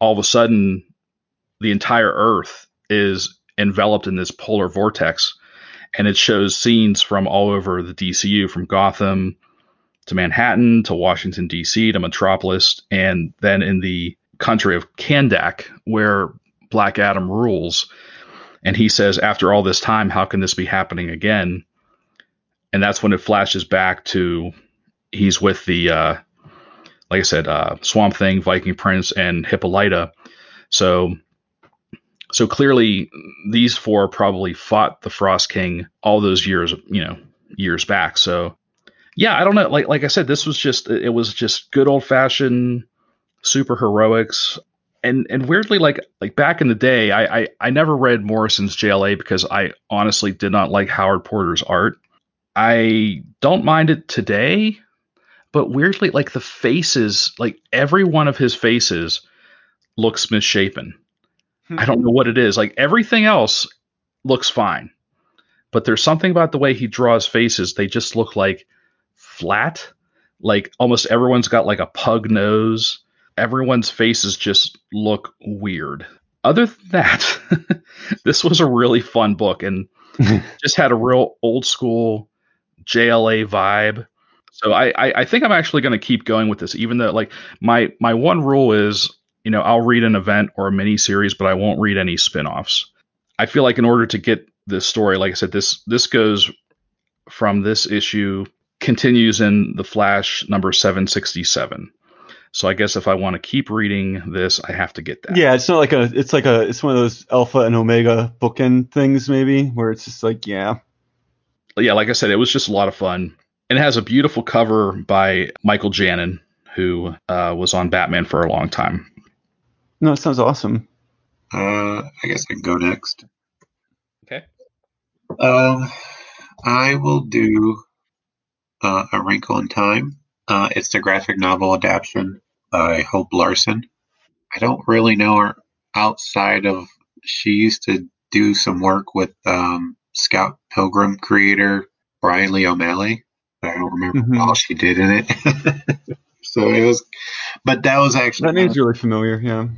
all of a sudden the entire Earth is enveloped in this polar vortex, and it shows scenes from all over the DCU, from Gotham to Manhattan to Washington D.C. to Metropolis, and then in the country of Kahndaq, where Black Adam rules. And he says, after all this time, how can this be happening again? And that's when it flashes back to he's with the uh, like I said, uh, Swamp Thing, Viking Prince, and Hippolyta. So so clearly these four probably fought the Frost King all those years, you know, years back. So yeah, I don't know. Like like I said, this was just it was just good old fashioned super heroics. And and weirdly, like like back in the day, I, I I never read Morrison's JLA because I honestly did not like Howard Porter's art. I don't mind it today but weirdly, like the faces, like every one of his faces looks misshapen. I don't know what it is. Like everything else looks fine, but there's something about the way he draws faces. They just look like flat. Like almost everyone's got like a pug nose. Everyone's faces just look weird. Other than that, this was a really fun book and just had a real old school JLA vibe. So I, I, I think I'm actually going to keep going with this, even though like my my one rule is you know I'll read an event or a mini series, but I won't read any spin-offs. I feel like in order to get this story. Like I said, this this goes from this issue continues in the Flash number 767. So I guess if I want to keep reading this, I have to get that. Yeah, it's not like a. It's like a. It's one of those alpha and omega bookend things, maybe, where it's just like, yeah, yeah, like I said, it was just a lot of fun. And it has a beautiful cover by Michael Janin, who uh, was on Batman for a long time. no, it sounds awesome. Uh, I guess I can go next. Okay. Um, I will do uh, A Wrinkle in Time. Uh, it's the graphic novel adaptation by Hope Larson. I don't really know her outside of she used to do some work with um, Scott Pilgrim creator Brian Lee O'Malley. but I don't remember Mhm. all she did in it. so it was, but that was actually That name's really familiar. Yeah.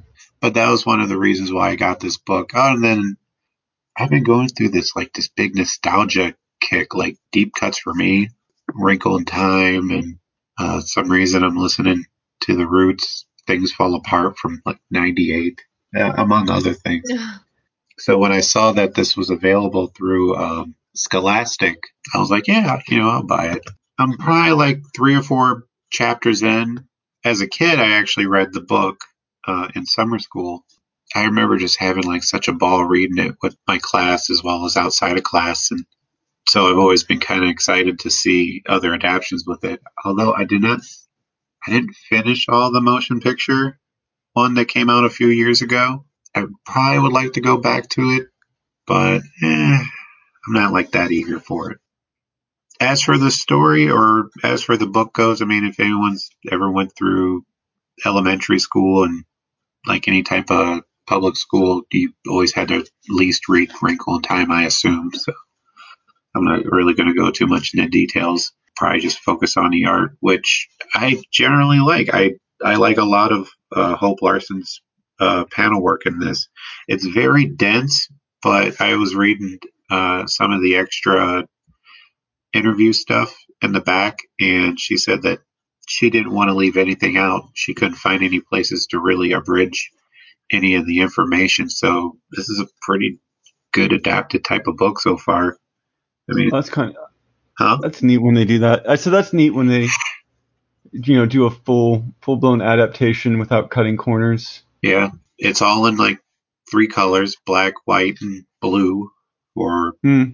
but that was one of the reasons why I got this book. Oh, and then I've been going through this like this big nostalgia kick, like deep cuts for me, Wrinkle in Time, and uh, some reason I'm listening to the Roots. Things fall apart from like '98, uh, among other things. So when I saw that this was available through um, Scholastic, I was like, yeah, you know, I'll buy it. I'm probably like three or four chapters in. As a kid, I actually read the book uh, in summer school. I remember just having like such a ball reading it with my class as well as outside of class, and so I've always been kind of excited to see other adaptations with it. Although I did not, I didn't finish all the motion picture one that came out a few years ago. I probably would like to go back to it, but eh, I'm not like that eager for it. As for the story or as for the book goes, I mean, if anyone's ever went through elementary school and like any type of public school, you always had to at least read Wrinkle in Time, I assume. So I'm not really going to go too much into details. Probably just focus on the art, which I generally like. I I like a lot of uh, Hope Larson's uh, panel work in this. It's very dense, but I was reading uh, some of the extra interview stuff in the back, and she said that she didn't want to leave anything out. She couldn't find any places to really abridge any of the information. So this is a pretty good adapted type of book so far. I mean, That's kind of huh? that's neat when they do that. So that's neat when they, you know, do a full full blown adaptation without cutting corners. Yeah, it's all in like three colors: black, white, and blue, or Hmm.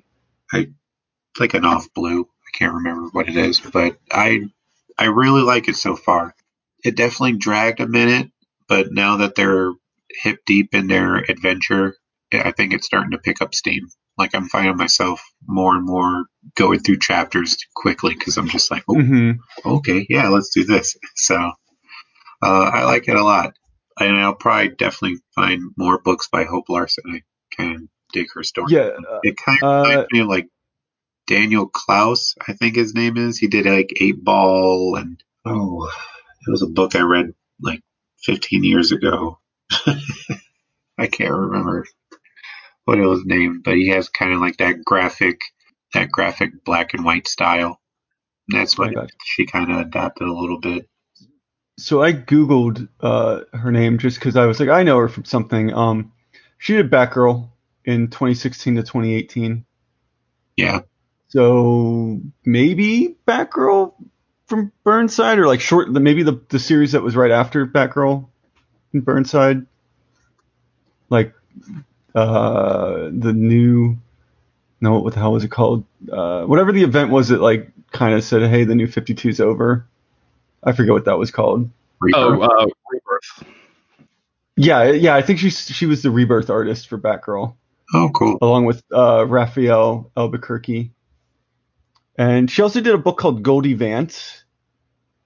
like an off blue. I can't remember what it is, but I I really like it so far. It definitely dragged a minute, but now that they're hip deep in their adventure, I think it's starting to pick up steam. Like I'm finding myself more and more going through chapters quickly because I'm just like, oh, hmm okay, yeah, let's do this. So uh, I like it a lot, and I'll probably definitely find more books by Hope Larson. I can dig her story. Yeah. uh, It kind of Uh, reminds me of like Daniel Clowes, I think his name is. He did like Eightball, and oh, it was a book I read like 15 years ago. I can't remember what it was named, but he has kind of like that graphic, that graphic black and white style. And that's what she kind of adapted a little bit. So I googled uh, her name just because I was like, I know her from something. Um, she did Batgirl in 2016 to 2018. Yeah, So maybe Batgirl from Burnside, or like short, maybe the the series that was right after Batgirl in Burnside, like uh, the new. No, what the hell was it called? Uh, whatever the event was that like kind of said, "Hey, the new 52's over." I forget what that was called. Oh, Rebirth. uh, Rebirth. Yeah, yeah, I think she she was the rebirth artist for Batgirl, oh, cool. along with uh, Rafael Albuquerque, and she also did a book called Goldie Vance,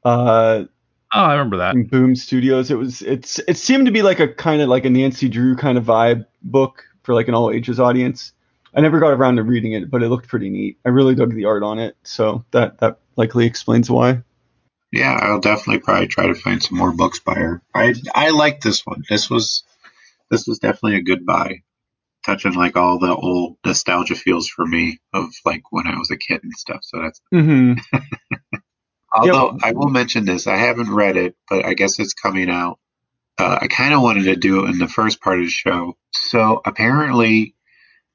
uh, Oh, I remember that. in Boom Studios. It was it's it seemed to be like a kind of like a Nancy Drew kind of vibe book for like an all ages audience. I never got around to reading it, but it looked pretty neat. I really dug the art on it, so that that likely explains why. Yeah, I'll definitely probably try to find some more books by her. I I like this one. This was this was definitely a good buy. Touching like all the old nostalgia feels for me of like when I was a kid and stuff. So that's hmm although I will mention this, I haven't read it, but I guess it's coming out. Uh, I kind of wanted to do it in the first part of the show. So apparently,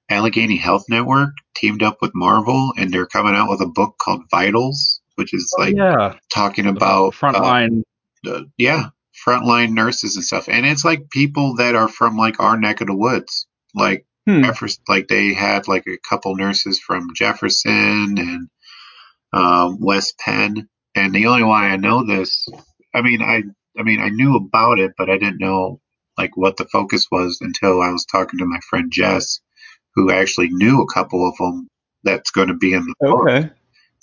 Allegheny Health Network teamed up with Marvel, and they're coming out with a book called Vitals, which is like yeah, talking about frontline. uh, yeah, frontline nurses and stuff. And it's like people that are from like our neck of the woods, like Hmm. Jefferson. Like they had like a couple nurses from Jefferson and um, West Penn. And the only why I know this, I mean, I, I mean, I knew about it, but I didn't know like what the focus was until I was talking to my friend Jess, who actually knew a couple of them that's going to be in the book Okay.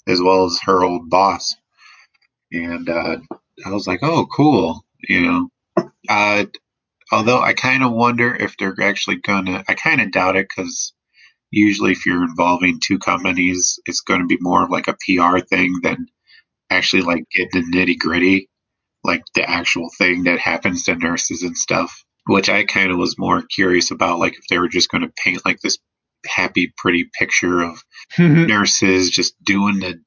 As well as her old boss. And uh, I was like, oh, cool. You know, uh, although I kind of wonder if they're actually going to, I kind of doubt it because usually if you're involving two companies, it's going to be more of like a PR thing than actually like get the nitty gritty, like the actual thing that happens to nurses and stuff. Which I kind of was more curious about, like if they were just going to paint like this happy, pretty picture of mm-hmm. nurses just doing the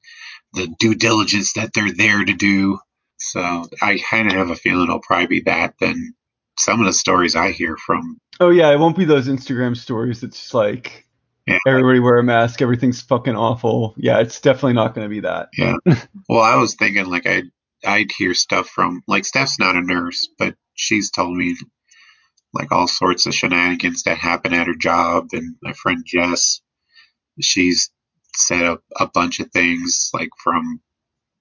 the due diligence that they're there to do. So I kind of have a feeling it'll probably be that than some of the stories I hear from. oh yeah, it won't be those Instagram stories. It's just like Yeah. everybody wear a mask. Everything's fucking awful. Yeah, it's definitely not going to be that. Yeah. well, I was thinking like I would I'd hear stuff from like Steph's not a nurse, but she's told me like all sorts of shenanigans that happen at her job, and my friend Jess, she's said a, a bunch of things like from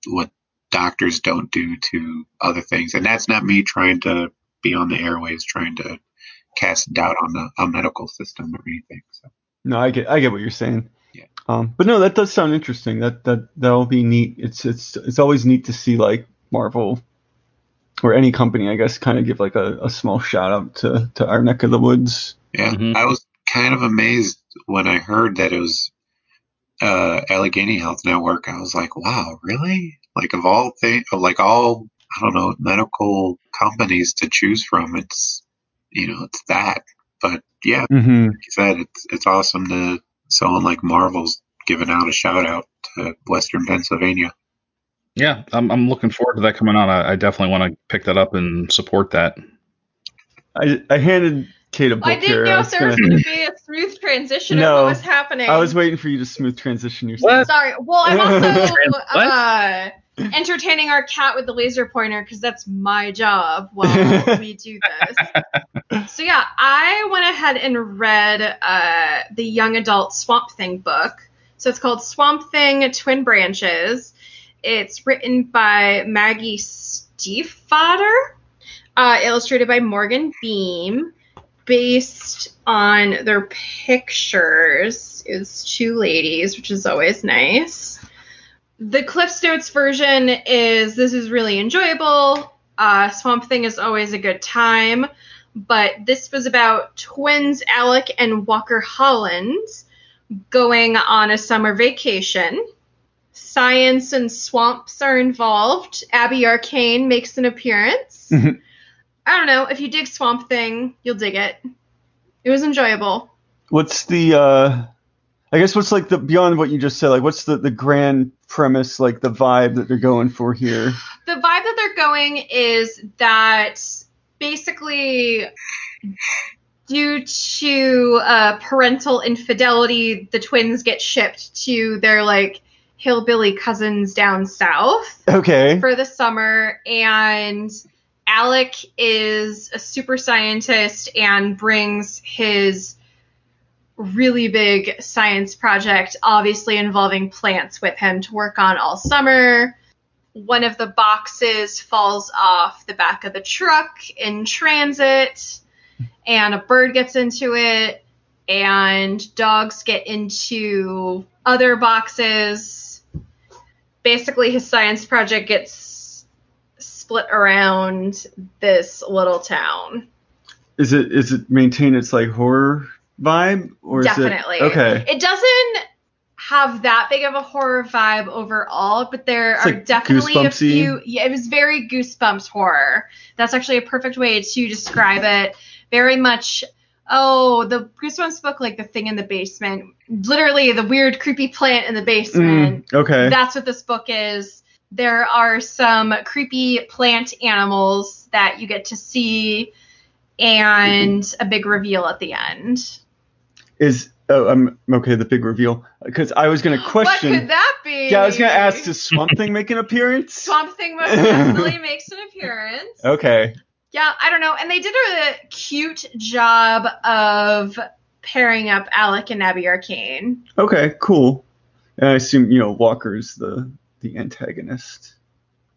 what doctors don't do to other things, and that's not me trying to be on the airways trying to cast doubt on the a medical system or anything. So No, I get I get what you're saying. Yeah. Um, but no, that does sound interesting. That that that'll be neat. It's it's it's always neat to see like Marvel or any company, I guess, kind of give like a, a small shout out to to our neck of the woods. Yeah, Mhm. I was kind of amazed when I heard that it was uh, Allegheny Health Network. I was like, wow, really? Like of all things, like all I don't know medical companies to choose from, it's you know it's that. But yeah, Mm-hmm. like you said, it's it's awesome to someone like Marvel's giving out a shout out to Western Pennsylvania. Yeah, I'm, I'm looking forward to that coming out. I, I definitely want to pick that up and support that. I I handed Kate a book I didn't here. I know was there was gonna- going to be a smooth transition No. of what was happening. I was waiting for you to smooth transition yourself. What? Sorry. Well, I'm also uh, entertaining our cat with the laser pointer because that's my job while we do this. So yeah, I went ahead and read uh, the young adult Swamp Thing book. So it's called Swamp Thing: Twin Branches. It's written by Maggie Stiefvater, uh, illustrated by Morgan Beem, based on their pictures. Is two ladies, which is always nice. The Cliff's Notes version is this is really enjoyable. Uh, Swamp Thing is always a good time, but this was about twins Alec and Walker Holland going on a summer vacation. Science and swamps are involved. Abby Arcane makes an appearance. Mhm. I don't know. If you dig Swamp Thing, you'll dig it. It was enjoyable. What's the uh I guess what's like the beyond what you just said, like what's the, the grand premise, like the vibe that they're going for here? the vibe that they're going is that basically due to uh, parental infidelity the twins get shipped to their like hillbilly cousins down south Okay. for the summer and alec is a super scientist and brings his really big science project obviously involving plants with him to work on all summer one of the boxes falls off the back of the truck in transit and a bird gets into it and dogs get into other boxes basically his science project gets split around this little town Is it is it maintain its like horror vibe or is Definitely. it okay? it doesn't have that big of a horror vibe overall, but there It's are like definitely a few. Yeah, it was very goosebumps horror. That's actually a perfect way to describe it. Very much. Oh, the Goosebumps book, like the thing in the basement, literally the weird, creepy plant in the basement. Mm, okay. That's what this book is. There are some creepy plant animals that you get to see, and a big reveal at the end. is oh I'm okay the big reveal because I was gonna question. What could that be? Yeah, I was gonna ask does Swamp Thing make an appearance? Swamp Thing most definitely makes an appearance. Okay. Yeah, I don't know. And they did a cute job of pairing up Alec and Abby Arcane. Okay, cool. And I assume you know Walker's the the antagonist.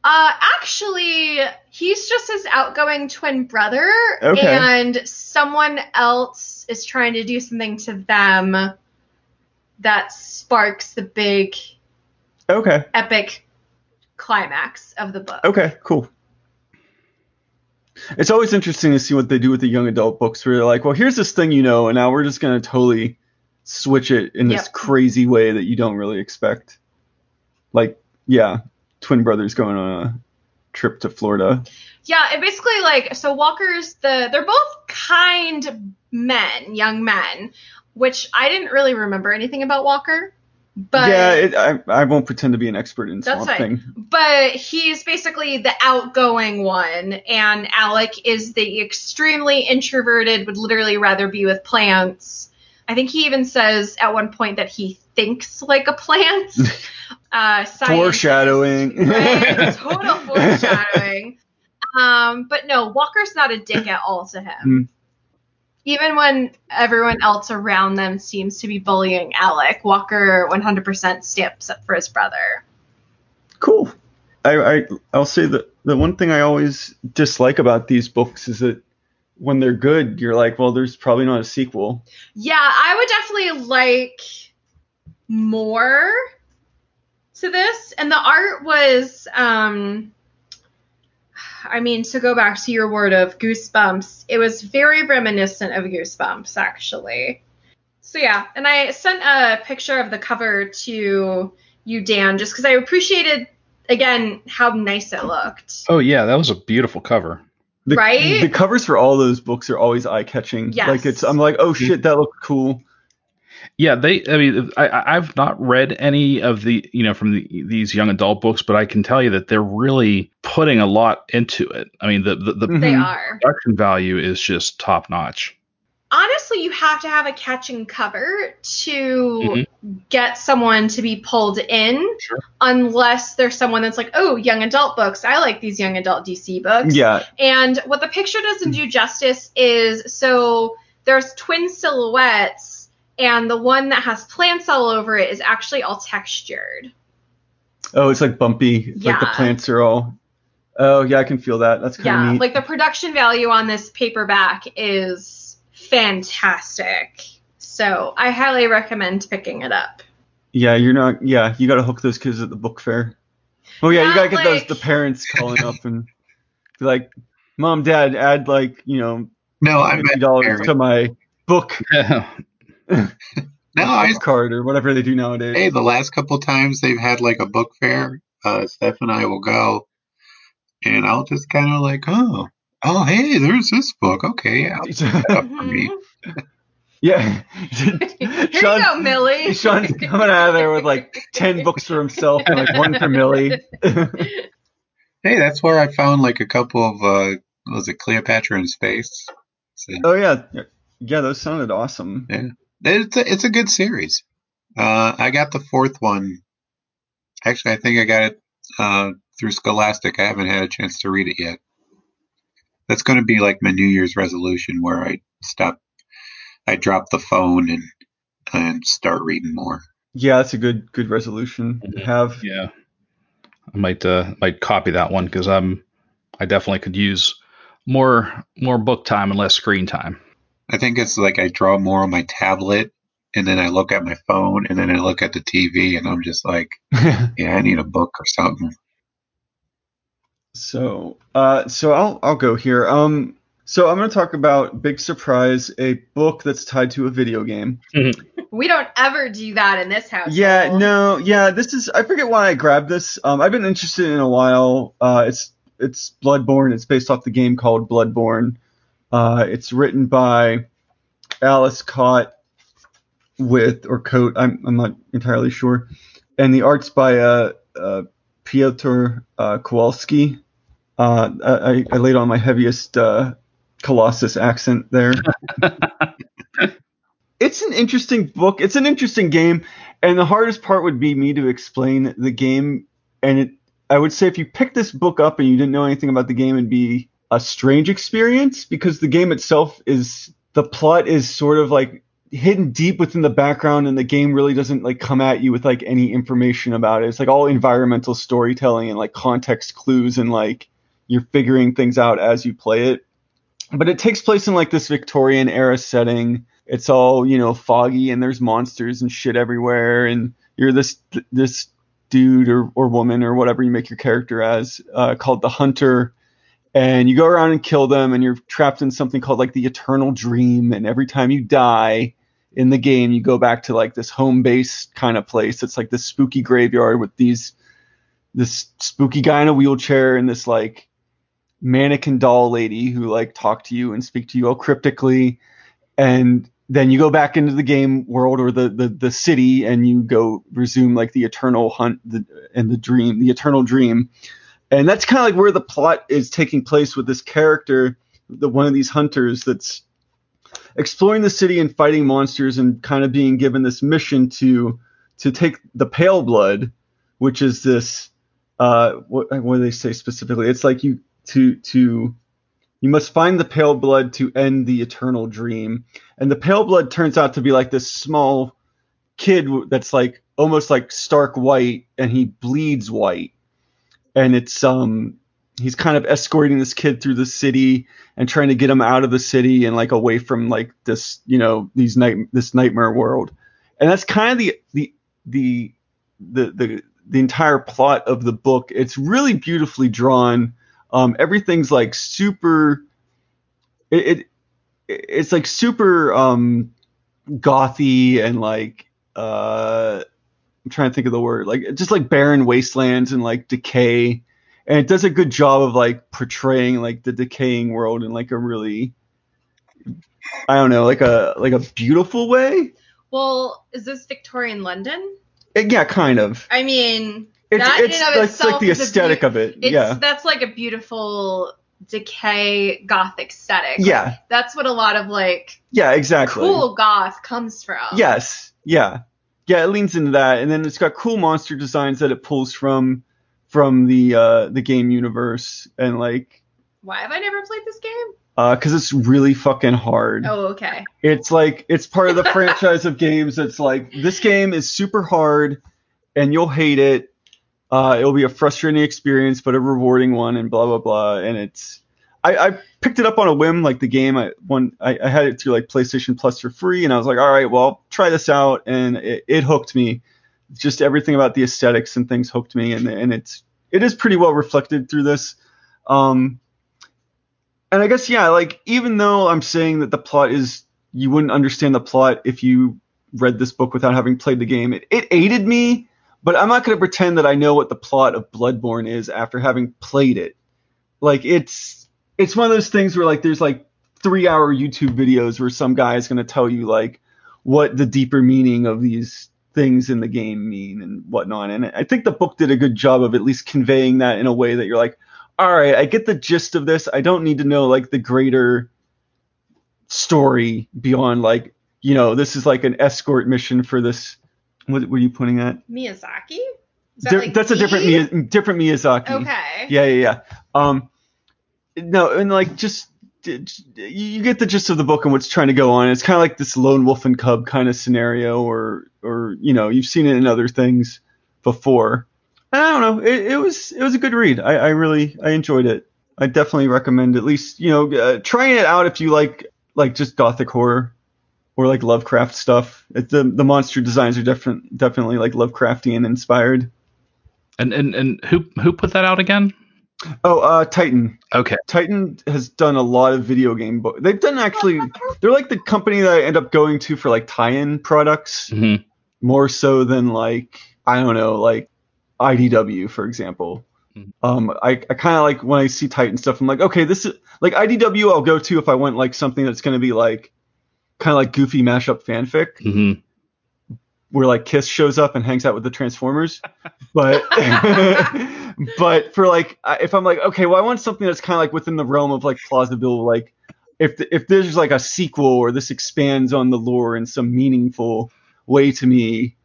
Uh, actually, he's just his outgoing twin brother, Okay. and someone else is trying to do something to them that sparks the big Okay. epic climax of the book. Okay, cool. It's always interesting to see what they do with the young adult books where they're like, well, here's this thing you know, and now we're just going to totally switch it in this Yep. crazy way that you don't really expect. Like, yeah, twin brothers going on a trip to Florida. Yeah, it basically like so Walker's the they're both kind men, young men, which I didn't really remember anything about Walker. But yeah, it, I, I won't pretend to be an expert in That's Swamp. Thing. but he's basically the outgoing one, and Alec is the extremely introverted, would literally rather be with plants. I think he even says at one point that he thinks like a plant. Uh, Foreshadowing. Right, total foreshadowing. Um, but no, Walker's not a dick at all to him. Even when everyone else around them seems to be bullying Alec, Walker 100% stamps up for his brother. Cool. I, I I'll say that the one thing I always dislike about these books is that when they're good, you're like, well, there's probably not a sequel. Yeah, I would definitely like more to this. And the art was um I mean, to go back to your word of goosebumps, it was very reminiscent of goosebumps actually. So yeah, and I sent a picture of the cover to you, Dan, just because I appreciated again how nice it looked. Oh yeah, that was a beautiful cover. The, Right? The covers for all those books are always eye catching. Yes. Like it's I'm like, oh shit, that looked cool. Yeah, they. I mean, I- I, I've not read any of the, you know, from the, these young adult books, but I can tell you that they're really putting a lot into it. I mean, the the, the. They are. production value is just top notch. honestly, you have to have a catching cover to Mhm. get someone to be pulled in, Sure. unless there's someone that's like, oh, young adult books. I like these young adult DC books. Yeah. And what the picture doesn't do justice is so there's twin silhouettes, and the one that has plants all over it is actually all textured. Oh, it's like bumpy. It's Like the plants are all. Oh yeah, I can feel that. That's kind of Yeah, neat. like the production value on this paperback is fantastic. So I highly recommend picking it up. yeah, you're not. Yeah, you got to hook those kids at the book fair. Oh yeah, you gotta get those the parents calling up and be like, "Mom, Dad, add like you know No, I fifty meant dollars to my book No, I card or whatever they do nowadays." hey, the last couple times they've had like a book fair, uh, Steph and I will go, and I'll just kind of like, oh, oh, hey, there's this book. Okay, yeah, I'll pick that up for me. Mhm. yeah. Here you go, Millie. Sean's coming out of there with like ten books for himself and like one for Millie. Hey, that's where I found like a couple of uh, what was it Cleopatra in Space? So, oh yeah, yeah, those sounded awesome. It's a, it's a good series. Uh, I got the fourth one. Actually, I think I got it uh, through Scholastic. I haven't had a chance to read it yet. That's going to be like my New Year's resolution, where I stop, I drop the phone and and start reading more. Yeah, that's a good good resolution to have. Yeah, I might uh, might copy that one because I'm I definitely could use more more book time and less screen time. I think it's like I draw more on my tablet, and then I look at my phone, and then I look at the TV, and I'm just like, yeah, I need a book or something. So, uh, so I'll I'll go here. Um, so I'm going to talk about big surprise, a book that's tied to a video game. We don't ever do that in this house. Yeah, no, yeah. This is I forget why I grabbed this. Um, I've been interested in a while. Uh, it's it's Bloodborne. It's based off the game called Bloodborne. Uh, it's written by Alice Kot with or Coat. I'm I'm not entirely sure, and the art's by uh, uh Piotr uh, Kowalski. Uh, I, I laid on my heaviest uh, Colossus accent there. it's an interesting book. It's an interesting game, and the hardest part would be me to explain the game. And it, I would say if you pick this book up and you didn't know anything about the game, it'd be a strange experience because the game itself is the plot is sort of like hidden deep within the background and the game really doesn't like come at you with like any information about it. It's like all environmental storytelling and like context clues and like you're figuring things out as you play it. But it takes place in like this Victorian era setting. It's all, you know, foggy and there's monsters and shit everywhere and you're this this dude or, or woman or whatever you make your character as uh, called the hunter and you go around and kill them and you're trapped in something called like the eternal dream and every time you die in the game you go back to like this home base kind of place it's like this spooky graveyard with these this spooky guy in a wheelchair and this like mannequin doll lady who like talk to you and speak to you all cryptically. And then you go back into the game world or the the, the city and you go resume like the eternal hunt the, and the dream the eternal dream and that's kind of like where the plot is taking place with this character the one of these hunters that's exploring the city and fighting monsters and kind of being given this mission to to take the pale blood which is this uh what, what do they say specifically? It's like you to to you must find the pale blood to end the eternal dream. And the pale blood turns out to be like this small kid that's like almost like stark white and he bleeds white and it's um he's kind of escorting this kid through the city and trying to get him out of the city and like away from like this you know these night this nightmare world. And that's kind of the the the the the, the entire plot of the book. It's really beautifully drawn. Um everything's like super it, it it's like super um gothy and like uh I'm trying to think of the word like just like barren wastelands and like decay and it does a good job of like portraying like the decaying world in like a really I don't know like a like a beautiful way. Well, is this Victorian London? It- yeah, kind of. I mean, It's That in it's, and of itself like the aesthetic beau- of it. it's yeah. that's like a beautiful decay gothic aesthetic. Yeah. That's what a lot of like Yeah, exactly. cool goth comes from. Yes. Yeah. Yeah, it leans into that, and then it's got cool monster designs that it pulls from from the uh, the game universe, and like Why have I never played this game? Uh, because it's really fucking hard. Oh, okay. It's like it's part of the franchise of games that's like this game is super hard, and you'll hate it. Uh, it'll be a frustrating experience, but a rewarding one, and blah blah blah. And it's I, I picked it up on a whim, like the game. I one I, I had it through like PlayStation Plus for free, and I was like, all right, well, try this out, and it, it hooked me. Just everything about the aesthetics and things hooked me, and and it's it is pretty well reflected through this. Um, and I guess yeah, like even though I'm saying that the plot is you wouldn't understand the plot if you read this book without having played the game, it, it aided me. But I'm not going to pretend that I know what the plot of Bloodborne is after having played it. Like it's it's one of those things where like there's like three hour YouTube videos where some guy is going to tell you like what the deeper meaning of these things in the game mean and whatnot. And I think the book did a good job of at least conveying that in a way that you're like, all right, I get the gist of this. I don't need to know like the greater story beyond like, you know, this is like an escort mission for this. What, are you pointing at? Miyazaki? That Di- like that's a different? Different Miyazaki. Okay. Yeah, yeah, yeah. Um, no, and like just you get the gist of the book and what's trying to go on. It's kind of like this lone wolf and cub kind of scenario, or or you know you've seen it in other things before. And I don't know. It, it was it was a good read. I, I really I enjoyed it. I definitely recommend at least you know uh, trying it out if you like like just gothic horror or like Lovecraft stuff. It, the the monster designs are different, definitely like Lovecraftian inspired. And and and who who put that out again? Oh, uh, Titan. Okay. Titan has done a lot of video game book. They've done actually. They're like the company that I end up going to for like tie-in products hmm more so than like I don't know like IDW for example. Mhm. Um, I, I kind of like when I see Titan stuff. I'm like, okay, this is like IDW. I'll go to if I want like something that's going to be like kind of like goofy mashup fanfic hmm where like Kiss shows up and hangs out with the Transformers. But but for like if I'm like okay, well I want something that's kind of like within the realm of like plausible like if the, if there's like a sequel or this expands on the lore in some meaningful way to me,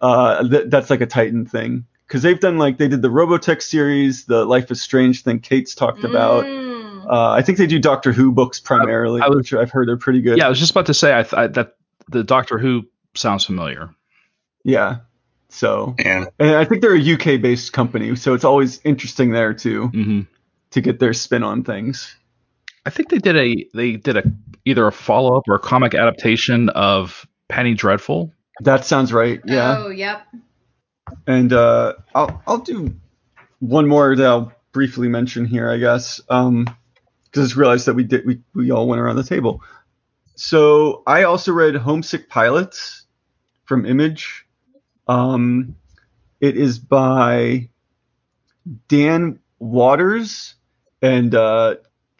uh, th- that's like a Titan thing because they've done like they did the Robotech series, the Life is Strange thing Kate's talked about. Mm. Uh, I think they do Doctor Who books primarily, I was- which I've heard are pretty good. Yeah, I was just about to say I, th- I that the Doctor Who sounds familiar. Yeah. So, Yeah. and I think they're a UK based company, so it's always interesting there too hmm to get their spin on things. I think they did a they did a either a follow up or a comic adaptation of Penny Dreadful. That sounds right. Yeah. Oh, yep. And uh, I'll I'll do one more that I'll briefly mention here, I guess, because I just realized that we did we we all went around the table. So I also read Homesick Pilots from Image. Um, it is by Dan Watters and uh,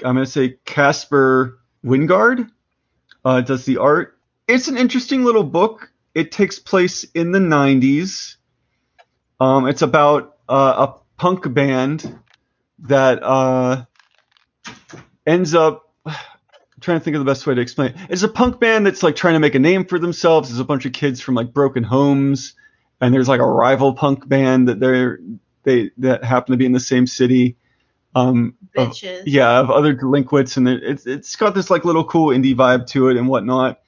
I'm gonna say Caspar Wijngaard uh, does the art. It's an interesting little book. It takes place in the 90s. Um, it's about uh, a punk band that uh, ends up. Trying to think of the best way to explain it. It's a punk band that's like trying to make a name for themselves. There's a bunch of kids from like broken homes, and there's like a rival punk band that they're they that happen to be in the same city. Um, of- Bitches. yeah, of other delinquents, and it, it's it's got this like little cool indie vibe to it and whatnot.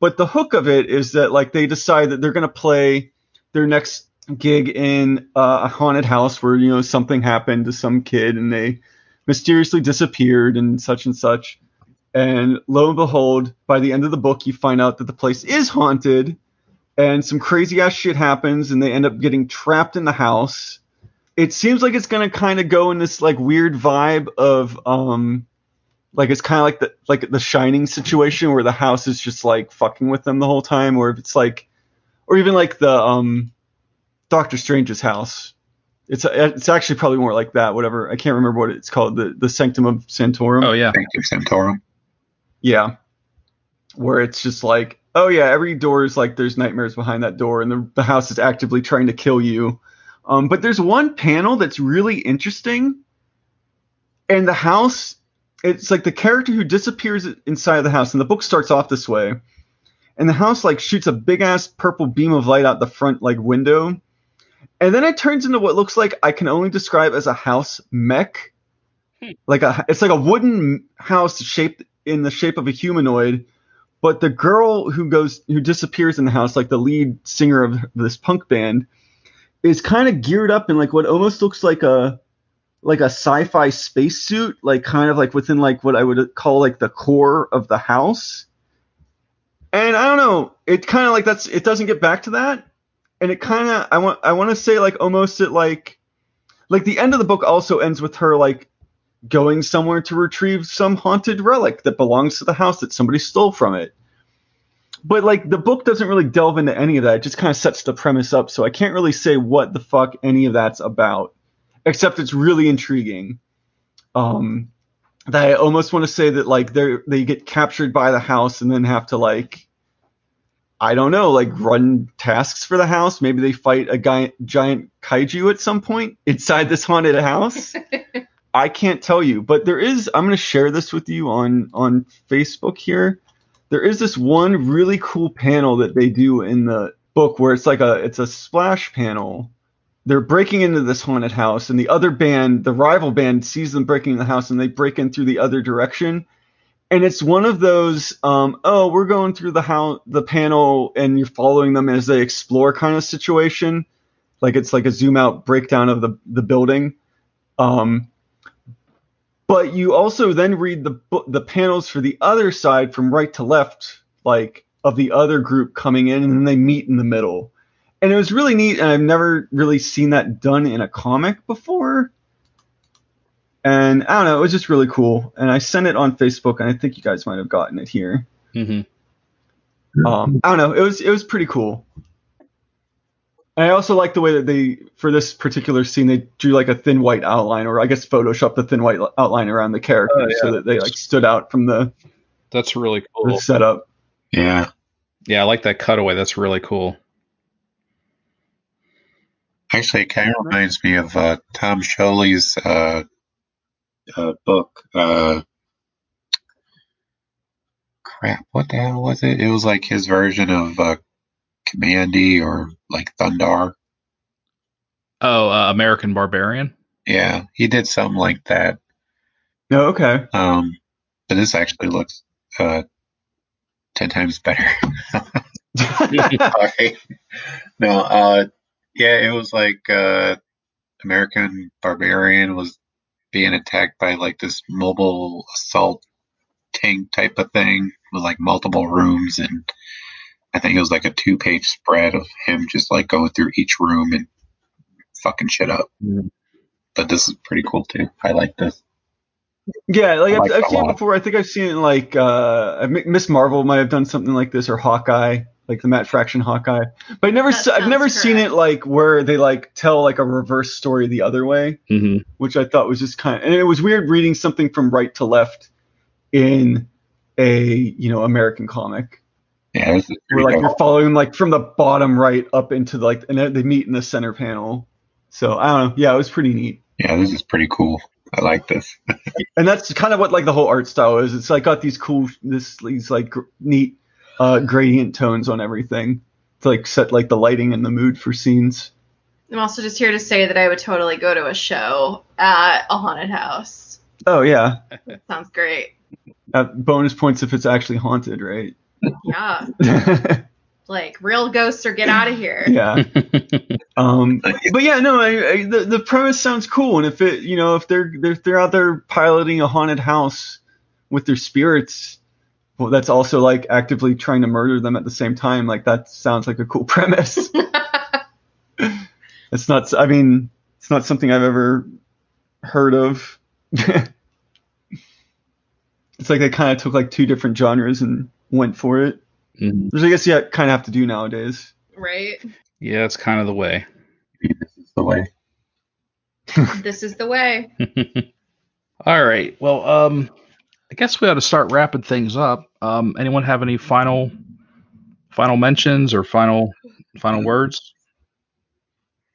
But the hook of it is that like they decide that they're gonna play their next gig in uh, a haunted house where you know something happened to some kid and they mysteriously disappeared and such and such. And lo and behold, by the end of the book, you find out that the place is haunted, and some crazy ass shit happens, and they end up getting trapped in the house. It seems like it's gonna kind of go in this like weird vibe of um, like it's kind of like the like the Shining situation where the house is just like fucking with them the whole time, or if it's like, or even like the um, Doctor Strange's house. It's it's actually probably more like that. Whatever I can't remember what it's called. The the Sanctum of Santorum. Oh yeah, you, Santorum. Yeah. Where it's just like, oh yeah, every door is like there's nightmares behind that door, and the, the house is actively trying to kill you. Um, but there's one panel that's really interesting, and the house, it's like the character who disappears inside of the house, and the book starts off this way, and the house like shoots a big ass purple beam of light out the front like window, and then it turns into what looks like I can only describe as a house mech, like a it's like a wooden house shaped in the shape of a humanoid but the girl who goes who disappears in the house like the lead singer of this punk band is kind of geared up in like what almost looks like a like a sci-fi spacesuit like kind of like within like what i would call like the core of the house. And i don't know it kind of like that's it doesn't get back to that. And it kind of i want i want to say like almost it like like the end of the book also ends with her like going somewhere to retrieve some haunted relic that belongs to the house that somebody stole from it. But like the book doesn't really delve into any of that. It just kind of sets the premise up. So I can't really say what the fuck any of that's about, except it's really intriguing. Um, that I almost want to say that like they they get captured by the house and then have to like I don't know, like run tasks for the house. Maybe they fight a guy, giant kaiju at some point inside this haunted house. I can't tell you, but there is. I'm going to share this with you on on Facebook here. There is this one really cool panel that they do in the book where it's like a it's a splash panel. They're breaking into this haunted house, and the other band, the rival band, sees them breaking in the house, and they break in through the other direction. And it's one of those, um, oh, we're going through the house, the panel, and you're following them as they explore kind of situation. Like it's like a zoom out breakdown of the the building. Um, but you also then read the the panels for the other side from right to left, like of the other group coming in, and then they meet in the middle. And it was really neat, and I've never really seen that done in a comic before. And I don't know, it was just really cool. And I sent it on Facebook, and I think you guys might have gotten it here. hmm Um, I don't know, it was it was pretty cool. And I also like the way that they, for this particular scene, they drew like a thin white outline, or I guess Photoshop the thin white outline around the characters Oh, yeah. so that they like stood out from the, That's really the cool. setup. Yeah. Yeah, I like that cutaway. That's really cool. Actually, it kind of reminds me of uh, Tom Scioli's uh, uh, book, uh, crap, what the hell was it? It was like his version of uh, Kamandi or like Thundarr. Oh, uh, American Barbarian. Yeah, he did something like that. No, okay. Um, but this actually looks uh, ten times better. Sorry. No, uh, yeah, it was like uh, American Barbarian was being attacked by like this mobile assault tank type of thing with like multiple rooms, and I think it was like a two-page spread of him just like going through each room and fucking shit up. Mhm. But this is pretty cool too. I like this. Yeah, like I I've, I've seen a it before. I think I've seen it in like uh, Miss Marvel might have done something like this, or Hawkeye, like the Matt Fraction Hawkeye. But I never, se- I've sounds never seen it like where they like tell like a reverse story the other way, hmm which I thought was just kind of, and it was weird reading something from right to left in a you know American comic Yeah, this is where pretty like dope. you're following like from the bottom right up into like, and then they meet in the center panel. So I don't know. Yeah, it was pretty neat. Yeah, this is pretty cool. I like this. and that's kind of what like the whole art style is. It's like got these cool, this these like gr- neat uh, gradient tones on everything to like set like the lighting and the mood for scenes. I'm also just here to say that I would totally go to a show at a haunted house. Oh yeah, Sounds great. uh, bonus points if it's actually haunted, right? Yeah. yeah. Like real ghosts or get out of here. Yeah. um, but yeah, no, I, I, the the premise sounds cool, and if it, you know, if they're they're, they're out there piloting a haunted house with their spirits, well, that's also like actively trying to murder them at the same time. Like that sounds like a cool premise. It's not. I mean, it's not something I've ever heard of. it's like they kind of took like two different genres and went for it, Mhm. which I guess you kind of have to do nowadays. right? Yeah, it's kind of the way. This is the way. This is the way. All right. Well, um, I guess we ought to start wrapping things up. Um, anyone have any final final mentions or final final words?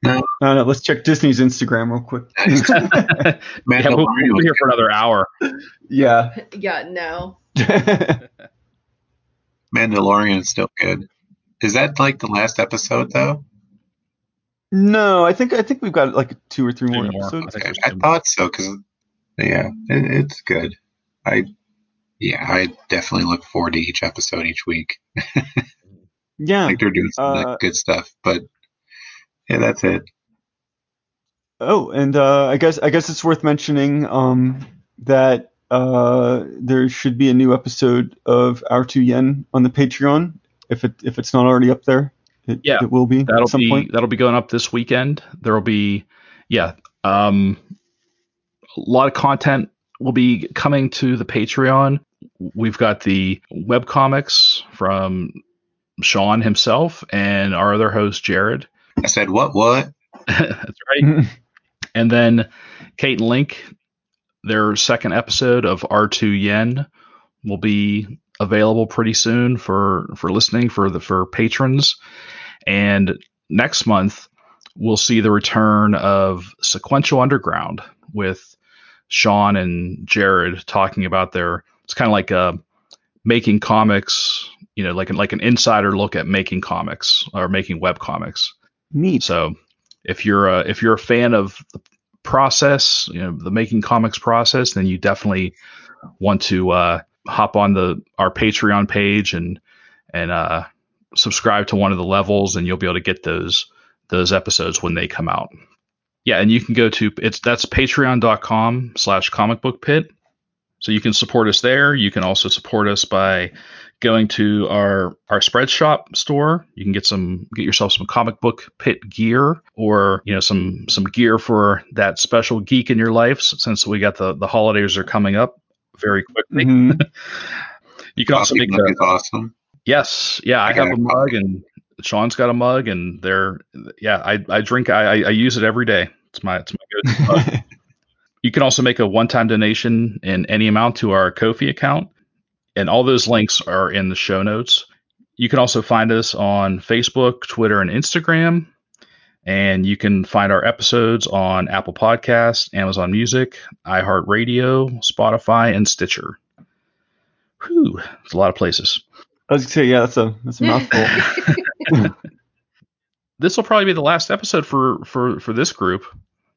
No, no, let's check Disney's Instagram real quick. yeah, we'll, we'll be here for another hour. yeah. Yeah, no. Mandalorian is still good. Is that like the last episode though? no, I think I think we've got like two or three more more. episodes. I Okay, I thought so because yeah, it, it's good. I yeah, I definitely look forward to each episode each week. Yeah. Like they're doing some like, Uh, good stuff, but yeah, that's it. Oh, and uh, I guess I guess it's worth mentioning um, that uh, there should be a new episode of Our Two Yen on the Patreon. If it if it's not already up there, it, Yeah, it will be That'll at some be point. that'll be going up this weekend. There will be yeah, um, a lot of content will be coming to the Patreon. We've got the web comics from Sean himself and our other host Jared. I said what what? That's right. And then Kate and Link, their second episode of R2 Yen will be available pretty soon for for listening for the for patrons. And next month we'll see the return of Sequential Underground with Sean and Jared talking about their it's kind of like a making comics, you know, like an, like an insider look at making comics or making web comics. Neat. So if you're a, if you're a fan of the process, you know, the making comics process, then you definitely want to uh, hop on the our Patreon page and and uh, subscribe to one of the levels, and you'll be able to get those those episodes when they come out. Yeah, and you can go to it's that's patreon.com slash comic book pit. So you can support us there. You can also support us by going to our our spread shop store. You can get some get yourself some comic book pit gear or you know some some gear for that special geek in your life since we got the the holidays are coming up very quickly. Mhm. You can also make mug a awesome. yes, yeah, I, I have a mug and Sean's got a mug and they're yeah, I I drink I I, I use it every day. It's my it's my go-to mug. You can also make a one-time donation in any amount to our Ko-fi account, and all those links are in the show notes. You can also find us on Facebook, Twitter, and Instagram, and you can find our episodes on Apple Podcasts, Amazon Music, iHeartRadio, Spotify, and Stitcher. Whew, it's a lot of places. I was gonna say, yeah, that's a that's a mouthful. This will probably be the last episode for for for this group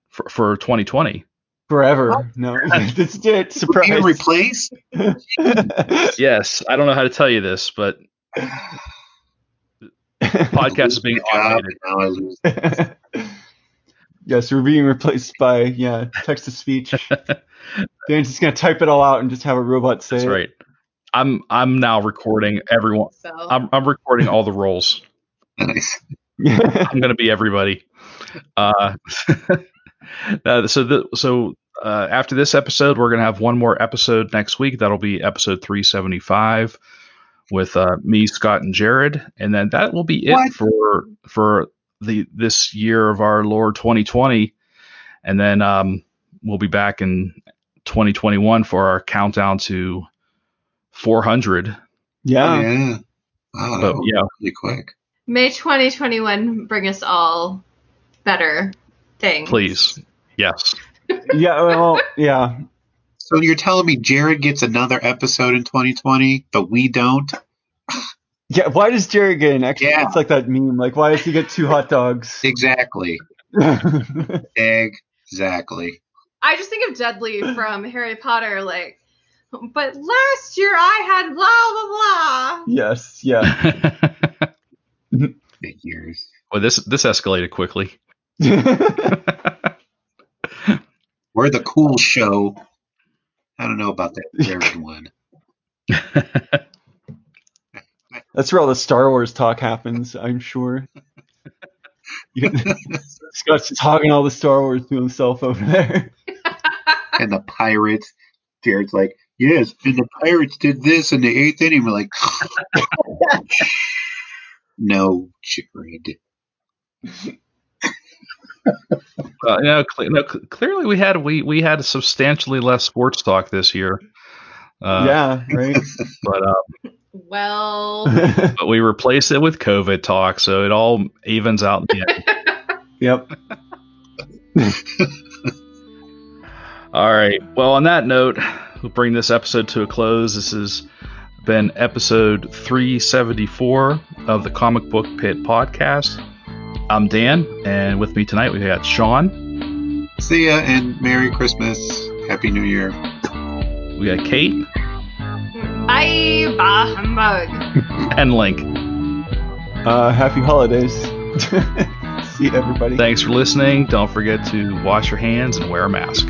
for, for 2020. Forever. No, that's it. Being replaced? Yes, I don't know how to tell you this, but podcast is being automated. now yes, we're being replaced by yeah text to speech. Dan's just gonna type it all out and just have a robot say. That's it. right. I'm I'm now recording everyone. So I'm I'm recording all the roles. Nice. I'm going to be everybody. Uh, uh, so the, so uh, after this episode, we're going to have one more episode next week. That'll be episode 375 with uh, me, Scott, and Jared, and then that will be it What? for for the this year of our Lord 2020, and then um, we'll be back in 2021 for our countdown to 400. Oh, yeah. yeah. Wow, But yeah, really quick. May 2021 bring us all better things. please, yes. Yeah. Well, yeah. So you're telling me Jared gets another episode in 2020, but we don't? Yeah. Why does Jerry get an extra? Yeah. It's like that meme. Like, why does he get two hot dogs? Exactly. Exactly. I just think of Dudley from Harry Potter, like, but last year I had blah blah blah. yes. Yeah. Figures. well, this this escalated quickly. We're the cool show. I don't know about that Jared one. That's where all the Star Wars talk happens. I'm sure. Scott's talking all the Star Wars to himself over there. And the pirates. Jared's like, yes, and the pirates did this in the eighth inning. We're like, no, Jared. Uh, no, cle no, cl- clearly we had we we had substantially less sports talk this year. Uh, yeah. Right. but uh, Well, but we replaced it with COVID talk, so it all evens out in the end. yep. all right. Well, on that note, we'll bring this episode to a close. This has been episode 374 of the Comic Book Pit podcast. I'm Dan, and with me tonight we got Sean, See ya and Merry Christmas. Happy New Year. we got Kate, bye, bah humbug. and Link. Uh, happy holidays. See everybody. Thanks for listening. Don't forget to wash your hands and wear a mask.